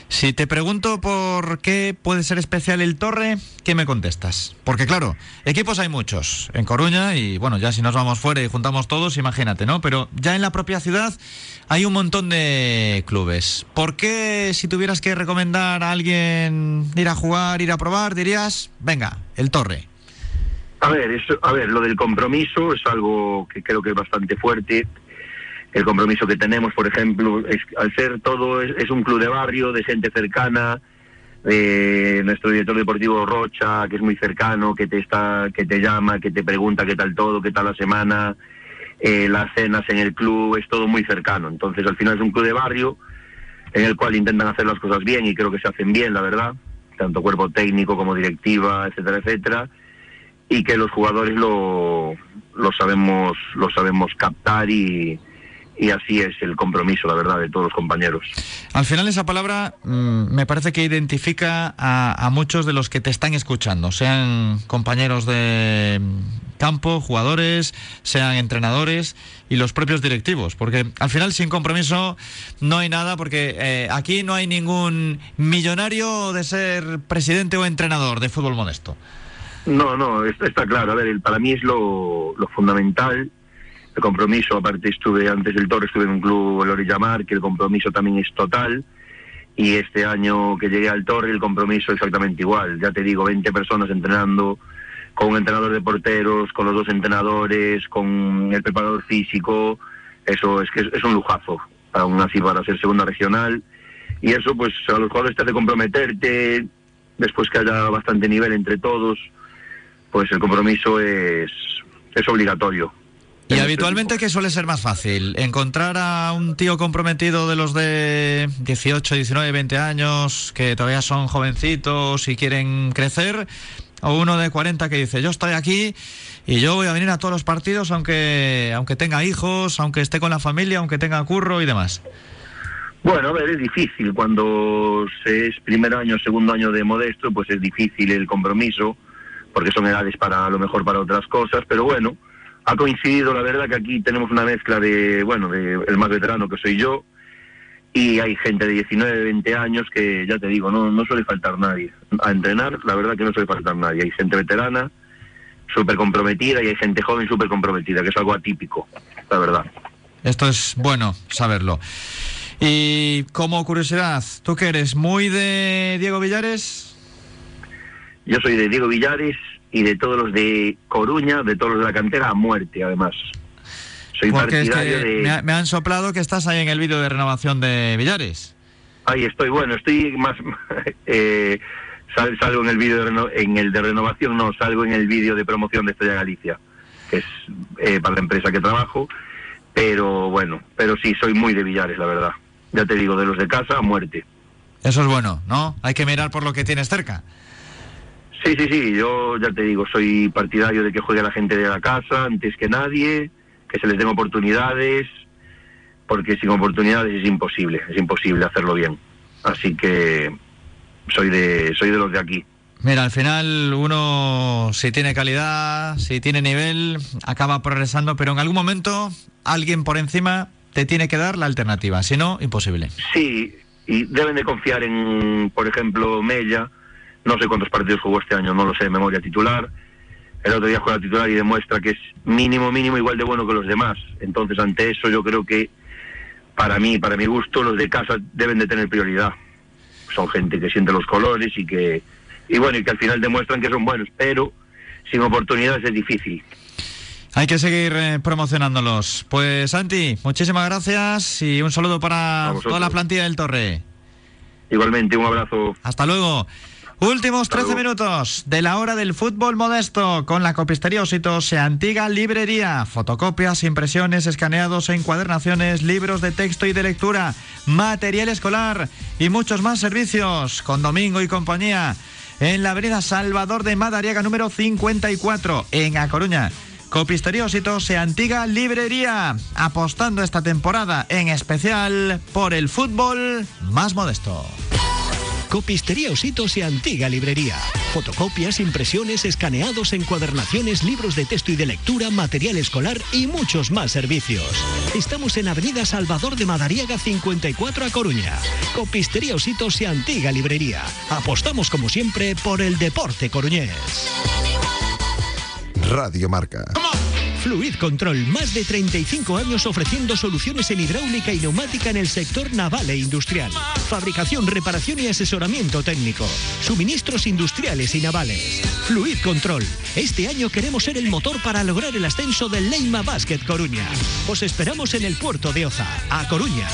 Si te pregunto por qué puede ser especial el Torre, ¿qué me contestas? Porque claro, equipos hay muchos en Coruña y bueno, ya si nos vamos fuera y juntamos todos, imagínate, ¿no? Pero ya en la propia ciudad hay un montón de clubes. ¿Por qué si tuvieras que recomendar a alguien ir a jugar, ir a probar, dirías, venga, el Torre? A ver, eso, a ver, lo del compromiso es algo que creo que es bastante fuerte. El compromiso que tenemos, por ejemplo, es, al ser todo, es, un club de barrio, de gente cercana, de nuestro director deportivo Rocha, que es muy cercano, que te está, que te llama, que te pregunta qué tal todo, qué tal la semana, eh, las cenas en el club, es todo muy cercano. Entonces, al final es un club de barrio en el cual intentan hacer las cosas bien y creo que se hacen bien, la verdad, tanto cuerpo técnico como directiva, etcétera, etcétera y que los jugadores lo, lo sabemos lo sabemos captar y, y así es el compromiso, la verdad, de todos los compañeros. Al final esa palabra mm, me parece que identifica a, a muchos de los que te están escuchando, sean compañeros de mm, campo, jugadores, sean entrenadores y los propios directivos, porque al final sin compromiso no hay nada, porque eh, aquí no hay ningún millonario de ser presidente o entrenador de fútbol modesto. No, no, está, está claro. A ver, el- para mí es lo, lo fundamental. El compromiso, aparte estuve antes del Toro, estuve en un club, el Orillamar, que el compromiso también es total. Y este año que llegué al Torre, el compromiso exactamente igual. Ya te digo, 20 personas entrenando, con un entrenador de porteros, con los dos entrenadores, con el preparador físico. Eso es que es un lujazo, aún así para ser segunda regional. Y eso, pues, a los jugadores te hace comprometerte, después que haya bastante nivel entre todos, pues el compromiso es, es obligatorio. Y habitualmente, ¿qué suele ser más fácil? ¿Encontrar a un tío comprometido de los de 18, 19, 20 años, que todavía son jovencitos y quieren crecer? ¿O uno de 40 que dice, yo estoy aquí y yo voy a venir a todos los partidos aunque, aunque tenga hijos, aunque esté con la familia, aunque tenga curro y demás? Bueno, a ver, es difícil. Cuando se es primer año, segundo año de modesto, pues es difícil el compromiso, porque son edades para a lo mejor para otras cosas, pero bueno, ha coincidido, la verdad, que aquí tenemos una mezcla de, bueno, de el más veterano que soy yo, y hay gente de 19, 20 años que, ya te digo, no, no suele faltar nadie. A entrenar, la verdad que no suele faltar nadie. Hay gente veterana, súper comprometida, y hay gente joven súper comprometida, que es algo atípico, la verdad. Esto es bueno saberlo. Y como curiosidad, ¿tú que eres muy de Diego Villares? Yo soy de Diego Villares y de todos los de Coruña, de todos los de la cantera, a muerte, además. Soy Porque es partidario que de... me, ha- me han soplado que estás ahí en el vídeo de renovación de Villares. Ahí estoy, bueno, estoy más... eh, sal- salgo en el vídeo de en el de renovación, no, salgo en el vídeo de promoción de Estrella Galicia, que es eh, para la empresa que trabajo, pero bueno, pero sí, soy muy de Villares, la verdad. Ya te digo, de los de casa, a muerte. Eso es bueno, ¿no? Hay que mirar por lo que tienes cerca. Sí, sí, sí, yo ya te digo, soy partidario de que juegue la gente de la casa antes que nadie que se les den oportunidades, porque sin oportunidades es imposible, es imposible hacerlo bien. Así que soy de, soy de los de aquí. Mira, al final uno si tiene calidad, si tiene nivel, acaba progresando, pero en algún momento alguien por encima te tiene que dar la alternativa, si no, imposible. Sí, y deben de confiar en, por ejemplo, Mella, no sé cuántos partidos jugó este año, no lo sé, de memoria titular. El otro día juega titular y demuestra que es mínimo, mínimo igual de bueno que los demás. Entonces, ante eso, yo creo que para mí, para mi gusto, los de casa deben de tener prioridad. Son gente que siente los colores y que, y bueno, y que al final demuestran que son buenos, pero sin oportunidades es difícil. Hay que seguir eh, promocionándolos. Pues Santi, muchísimas gracias y un saludo para toda la plantilla del Torre. Igualmente, un abrazo. Hasta luego. Últimos 13 minutos de la hora del fútbol modesto con la copistería Ositos Antiga Librería. Fotocopias, impresiones, escaneados, encuadernaciones, libros de texto y de lectura, material escolar y muchos más servicios con Domingo y compañía en la avenida Salvador de Madariaga número 54 en A Coruña. Copistería Ositos e Antiga Librería, apostando esta temporada en especial por el fútbol más modesto. Copistería Ositos y Antiga Librería. Fotocopias, impresiones, escaneados, encuadernaciones, libros de texto y de lectura, material escolar y muchos más servicios. Estamos en Avenida Salvador de Madariaga 54 a Coruña. Copistería Ositos y Antiga Librería. Apostamos como siempre por el deporte coruñés. Radio Marca. Fluid Control, más de 35 años ofreciendo soluciones en hidráulica y neumática en el sector naval e industrial. Fabricación, reparación y asesoramiento técnico. Suministros industriales y navales. Fluid Control. Este año queremos ser el motor para lograr el ascenso del Leima Basket Coruña. Os esperamos en el puerto de Oza, a Coruña.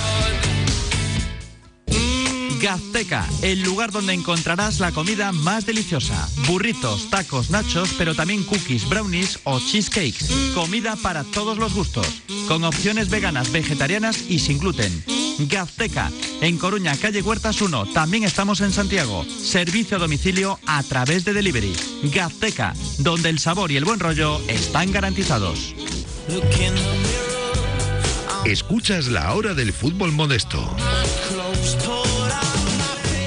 Gazteca, el lugar donde encontrarás la comida más deliciosa. Burritos, tacos, nachos, pero también cookies, brownies o cheesecakes. Comida para todos los gustos, con opciones veganas, vegetarianas y sin gluten. Gazteca, en Coruña, calle Huertas 1. También estamos en Santiago. Servicio a domicilio a través de delivery. Gazteca, donde el sabor y el buen rollo están garantizados. Escuchas la hora del fútbol modesto.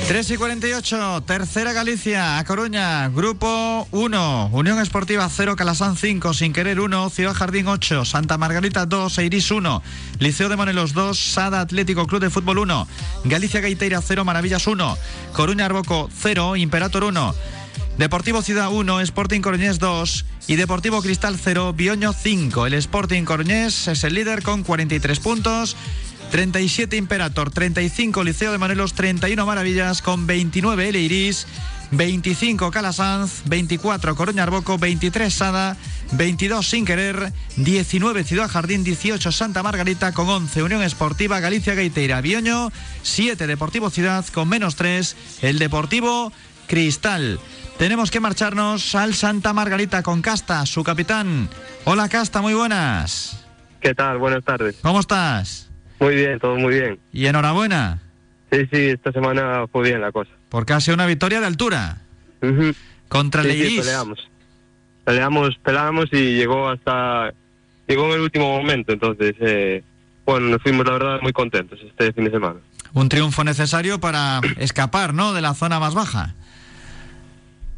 3 y 48, tercera Galicia, A Coruña, Grupo 1, Unión Esportiva 0, Calasán 5, Sin Querer 1, Ciudad Jardín 8, Santa Margarita 2, Eiris 1, Liceo de Monelos 2, Sada Atlético Club de Fútbol 1, Galicia Gaiteira 0, Maravillas 1, Coruña Arboco 0, Imperator 1, Deportivo Ciudad 1, Sporting Coruñés 2 y Deportivo Cristal 0, Bioño 5. El Sporting Coruñés es el líder con 43 puntos. 37 Imperator, 35 Liceo de Monelos, 31 Maravillas con 29 El Iris, 25 Calasanz, 24 Coruña Arboco, 23 Sada, 22 Sin Querer, 19 Ciudad Jardín, 18 Santa Margarita con 11 Unión Esportiva Galicia Gaiteira Bioño, 7 Deportivo Ciudad con menos 3 el Deportivo Cristal. Tenemos que marcharnos al Santa Margarita con Casta, su capitán. Hola Casta, muy buenas. ¿Qué tal? Buenas tardes. ¿Cómo estás? Muy bien, todo muy bien. Y enhorabuena. Sí, sí, esta semana fue bien la cosa. Porque ha sido una victoria de altura. Contra sí, el sí, Iris. peleamos. Peleamos, peleamos y llegó hasta... Llegó en el último momento, entonces... Eh, bueno, nos fuimos, la verdad, muy contentos este fin de semana. Un triunfo necesario para escapar, ¿no? De la zona más baja.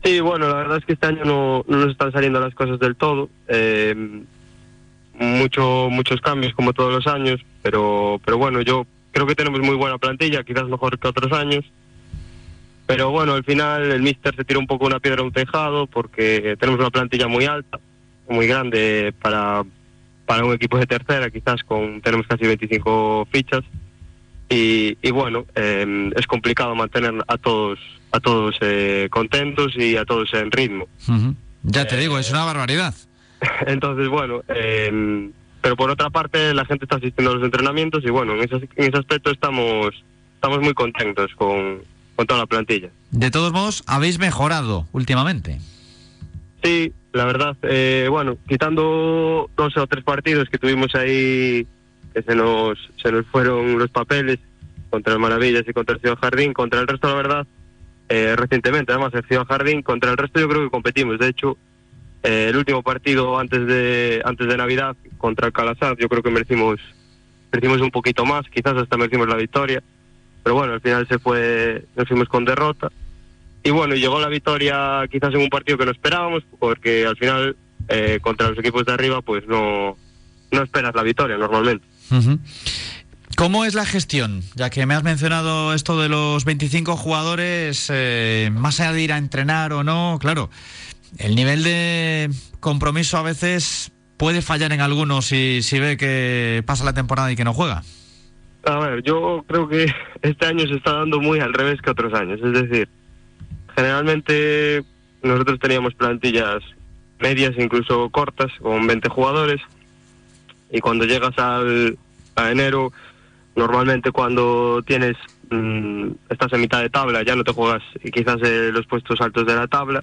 Sí, bueno, la verdad es que este año no, no nos están saliendo las cosas del todo. Eh, mucho, muchos cambios como todos los años, pero, pero bueno, yo creo que tenemos muy buena plantilla, quizás mejor que otros años. Pero bueno, al final el Mister se tiró un poco una piedra a un tejado porque tenemos una plantilla muy alta, muy grande para, para un equipo de tercera, quizás con tenemos casi 25 fichas. Y, y bueno, eh, es complicado mantener a todos a todos eh, contentos y a todos en ritmo. Ujú. Ya te digo, es una barbaridad. Entonces, bueno, eh, pero por otra parte la gente está asistiendo a los entrenamientos y bueno, en ese, en ese aspecto estamos, estamos muy contentos con, con toda la plantilla. De todos modos, habéis mejorado últimamente. Sí, la verdad, eh, bueno, quitando dos o tres partidos que tuvimos ahí que se nos, se nos fueron los papeles contra el Maravillas y contra el Ciudad Jardín, contra el resto, la verdad, eh, recientemente, además, Ciudad Jardín, contra el resto yo creo que competimos. De hecho, eh, el último partido antes de antes de Navidad contra el Calazad, yo creo que merecimos merecimos un poquito más, quizás hasta merecimos la victoria, pero bueno, al final se fue, nos fuimos con derrota. Y bueno, llegó la victoria quizás en un partido que no esperábamos, porque al final eh, contra los equipos de arriba pues no, no esperas la victoria normalmente. Ujú. ¿Cómo es la gestión? Ya que me has mencionado esto de los 25 jugadores, eh, más allá de ir a entrenar o no, claro, el nivel de compromiso a veces puede fallar en algunos si, si ve que pasa la temporada y que no juega. A ver, yo creo que este año se está dando muy al revés que otros años. Es decir, generalmente nosotros teníamos plantillas medias, incluso cortas, con 20 jugadores. Y cuando llegas al, a enero, normalmente cuando tienes mm, estás en mitad de tabla, ya no te juegas quizás eh, los puestos altos de la tabla,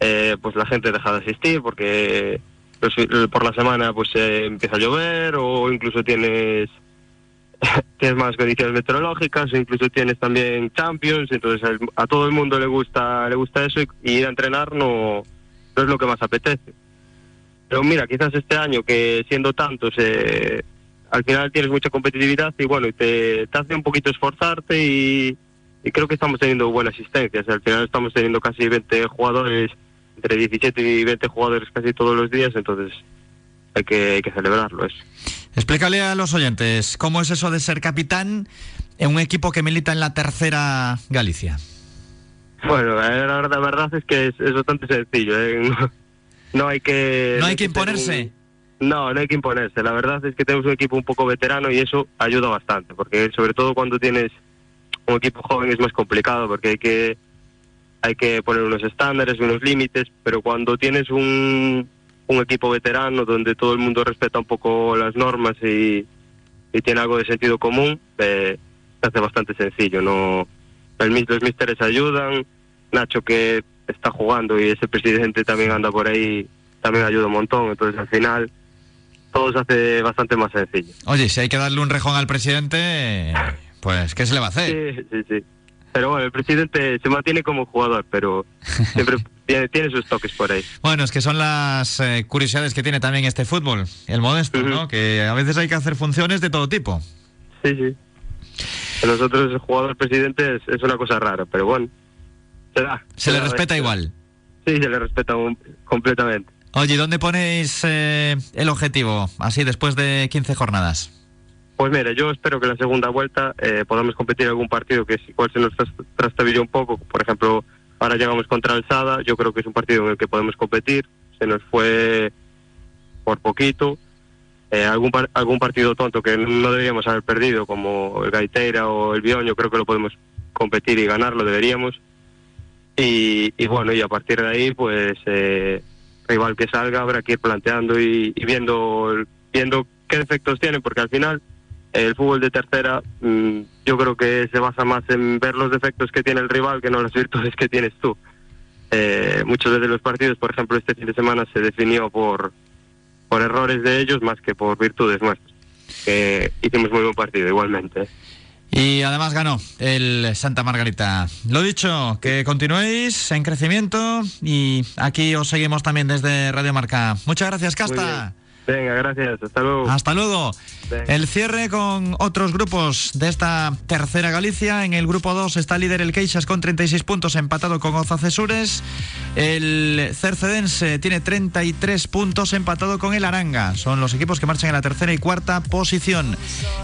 eh, pues la gente deja de asistir porque los fi- por la semana pues eh, empieza a llover o incluso tienes tienes más condiciones meteorológicas o incluso tienes también Champions, entonces el- a todo el mundo le gusta le gusta eso y, y ir a entrenar no, no es lo que más apetece. Pero mira, quizás este año que siendo tantos, eh, al final tienes mucha competitividad y bueno, y te, te hace un poquito esforzarte y, y creo que estamos teniendo buena asistencia. O sea, al final estamos teniendo casi 20 jugadores, entre 17 y 20 jugadores casi todos los días, entonces hay que, hay que celebrarlo eso. Explícale a los oyentes cómo es eso de ser capitán en un equipo que milita en la tercera Galicia. Bueno, la verdad, la verdad es que es, es bastante sencillo. ¿eh? No, no hay que... No hay que imponerse. un- No, no hay que imponerse. La verdad es que tenemos un equipo un poco veterano y eso ayuda bastante, porque sobre todo cuando tienes un equipo joven es más complicado, porque hay que hay que poner unos estándares, unos límites, pero cuando tienes un, un equipo veterano donde todo el mundo respeta un poco las normas y, y tiene algo de sentido común, eh, se hace bastante sencillo. No, el, los místeres ayudan, Nacho que está jugando y ese presidente también anda por ahí, también ayuda un montón, entonces al final todo se hace bastante más sencillo. Oye, si hay que darle un rejón al presidente, pues ¿qué se le va a hacer? Sí, sí, sí. Pero bueno, el presidente se mantiene como jugador, pero siempre tiene, tiene sus toques por ahí. Bueno, es que son las eh, curiosidades que tiene también este fútbol, el modesto, ¿no? Que a veces hay que hacer funciones de todo tipo. Sí, sí. Que Nosotros el jugador presidente es, es una cosa rara, pero bueno, se da. Se le da, respeta eh. igual. Sí, se le respeta un- completamente. Oye, ¿dónde ponéis eh, el objetivo? Así, después de 15 jornadas. Pues mira, yo espero que la segunda vuelta eh, podamos competir en algún partido que igual se nos tras- trastabille un poco. Por ejemplo, ahora llegamos contra el Sada, yo creo que es un partido en el que podemos competir. Se nos fue por poquito. Eh, algún par- algún partido tonto que no deberíamos haber perdido, como el Gaiteira o el Bioño, creo que lo podemos competir y ganarlo, deberíamos. Y, y bueno, y a partir de ahí, pues eh, rival que salga habrá que ir planteando y, y viendo, viendo qué defectos tienen, porque al final el fútbol de tercera mm, yo creo que se basa más en ver los defectos que tiene el rival que no las virtudes que tienes tú. Eh, muchos de los partidos, por ejemplo, este fin de semana se definió por, por errores de ellos más que por virtudes nuestras. Que hicimos muy buen partido igualmente. Y además ganó el Santa Margarita. Lo dicho, que continuéis en crecimiento y aquí os seguimos también desde Radio Marca. Muchas gracias, Casta. Venga, gracias. Hasta luego. Hasta luego. Venga. El cierre con otros grupos de esta tercera Galicia. En el grupo 2 está líder el Queixas con 36 puntos, empatado con Oza Cesures. El Cercedense tiene 33 puntos, empatado con el Aranga. Son los equipos que marchan en la tercera y cuarta posición.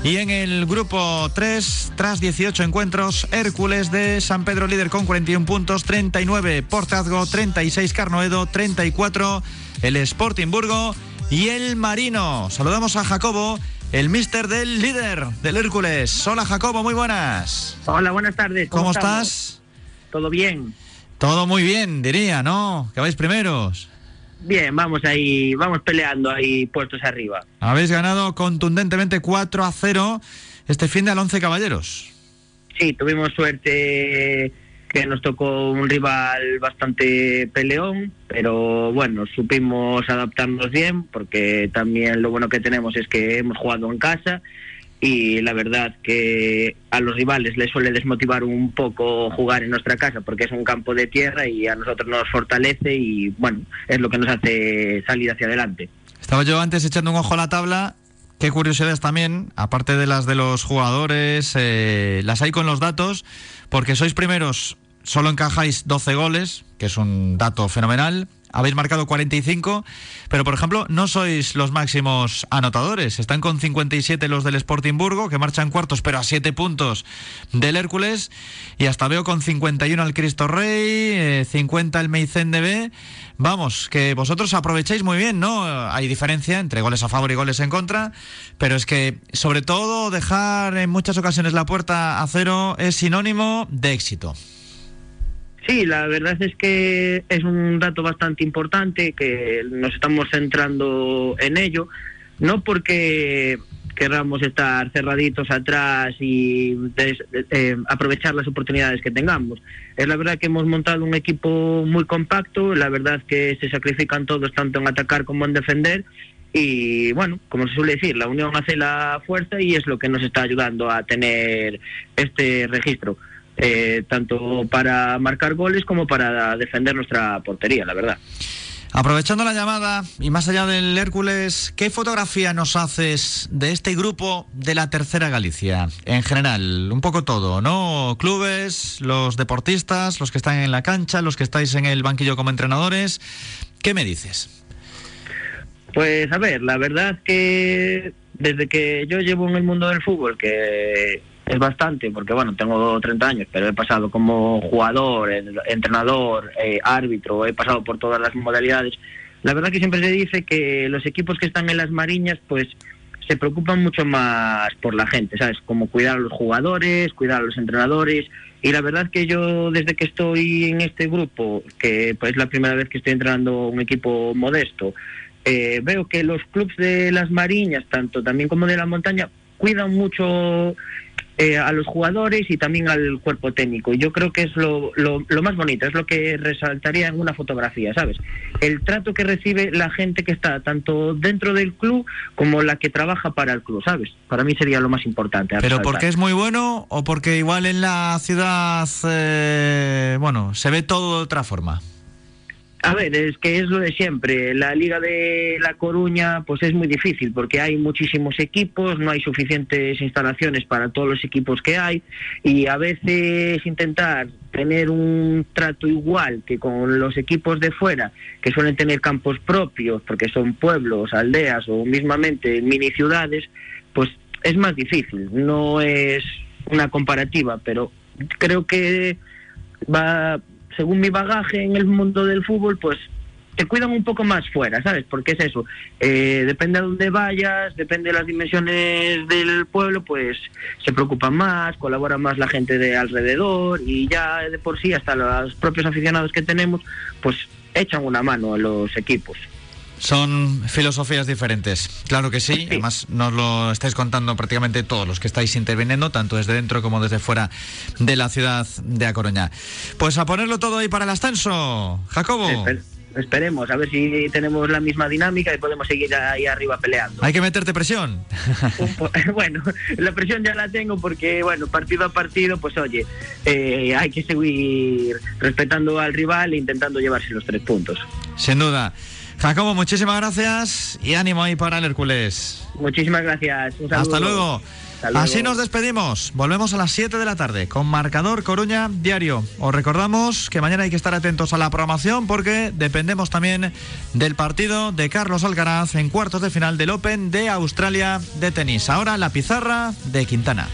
Y en el grupo 3, tras 18 encuentros, Hércules de San Pedro líder con 41 puntos, 39 Portazgo, 36 Carnoedo, 34 el Sporting Burgo y el Marino. Saludamos a Jacobo, el mister del líder del Hércules. Hola Jacobo, muy buenas. Hola, buenas tardes. ¿Cómo, ¿Cómo, estás? ¿Todo bien? Todo muy bien, diría, ¿no? Que vais primeros. Bien, vamos ahí, vamos peleando ahí puestos arriba. Habéis ganado contundentemente 4 a 0 este fin de al 11 Caballeros. Sí, tuvimos suerte que nos tocó un rival bastante peleón, pero bueno, supimos adaptarnos bien, porque también lo bueno que tenemos es que hemos jugado en casa y la verdad que a los rivales les suele desmotivar un poco jugar en nuestra casa porque es un campo de tierra y a nosotros nos fortalece y bueno, es lo que nos hace salir hacia adelante. Estaba yo antes echando un ojo a la tabla. Qué curiosidades también, aparte de las de los jugadores, eh, las hay con los datos, porque sois primeros, solo encajáis 12 goles, que es un dato fenomenal habéis marcado 45, pero por ejemplo no sois los máximos anotadores. Están con 57 los del Sporting Burgo, que marchan cuartos, pero a 7 puntos del Hércules. Y hasta veo con 51 al Cristo Rey, 50 eh, el Meicén de B. Vamos, que vosotros aprovecháis muy bien, ¿no? Hay diferencia entre goles a favor y goles en contra, pero es que sobre todo dejar en muchas ocasiones la puerta a cero es sinónimo de éxito. Sí, la verdad es que es un dato bastante importante que nos estamos centrando en ello, no porque queramos estar cerraditos atrás y eh, aprovechar las oportunidades que tengamos. Es la verdad que hemos montado un equipo muy compacto, la verdad que se sacrifican todos tanto en atacar como en defender y bueno, como se suele decir, la unión hace la fuerza y es lo que nos está ayudando a tener este registro. Eh, tanto para marcar goles como para defender nuestra portería, la verdad. Aprovechando la llamada y más allá del Hércules, ¿qué fotografía nos haces de este grupo de la Tercera Galicia? En general, un poco todo, ¿no? Clubes, los deportistas, los que están en la cancha, los que estáis en el banquillo como entrenadores. ¿Qué me dices? Pues a ver, la verdad que desde que yo llevo en el mundo del fútbol, que es bastante, porque bueno, tengo 30 años, pero he pasado como jugador, entrenador, eh, árbitro, he pasado por todas las modalidades. La verdad que siempre se dice que los equipos que están en las Mariñas, pues se preocupan mucho más por la gente, ¿sabes? Como cuidar a los jugadores, cuidar a los entrenadores. Y la verdad que yo desde que estoy en este grupo, que pues es la primera vez que estoy entrenando un equipo modesto, eh, veo que los clubes de las Mariñas, tanto también como de la montaña, cuidan mucho eh, a los jugadores y también al cuerpo técnico. Yo creo que es lo, lo, más bonito, es lo que resaltaría en una fotografía, ¿sabes? El trato que recibe la gente que está tanto dentro del club como la que trabaja para el club, ¿sabes? Para mí sería lo más importante. ¿Pero porque es muy bueno o porque igual en la ciudad, eh, bueno, se ve todo de otra forma? A ver, es que es lo de siempre. La Liga de La Coruña pues es muy difícil porque hay muchísimos equipos, no hay suficientes instalaciones para todos los equipos que hay y a veces intentar tener un trato igual que con los equipos de fuera, que suelen tener campos propios porque son pueblos, aldeas o mismamente mini ciudades, pues es más difícil. No es una comparativa, pero creo que va según mi bagaje en el mundo del fútbol, pues te cuidan un poco más fuera, ¿sabes? Porque es eso, eh, depende a dónde vayas, depende de las dimensiones del pueblo, pues se preocupan más, colabora más la gente de alrededor y ya de por sí hasta los propios aficionados que tenemos, pues echan una mano a los equipos. Son filosofías diferentes, claro que sí. Además, nos lo estáis contando prácticamente todos los que estáis interviniendo, tanto desde dentro como desde fuera de la ciudad de A Coruña. Pues a ponerlo todo ahí para el ascenso, Jacobo. esperemos, a ver si tenemos la misma dinámica y podemos seguir ahí arriba peleando. Hay que meterte presión. bueno, la presión ya la tengo porque, bueno, partido a partido, pues oye, eh, hay que seguir respetando al rival e intentando llevarse los tres puntos. Sin duda. Jacobo, muchísimas gracias y ánimo ahí para el Hércules. Muchísimas gracias. Hasta luego. Así nos despedimos. Volvemos a las 7 de la tarde con Marcador Coruña Diario. Os recordamos que mañana hay que estar atentos a la programación porque dependemos también del partido de Carlos Alcaraz en cuartos de final del Open de Australia de tenis. Ahora la pizarra de Quintana.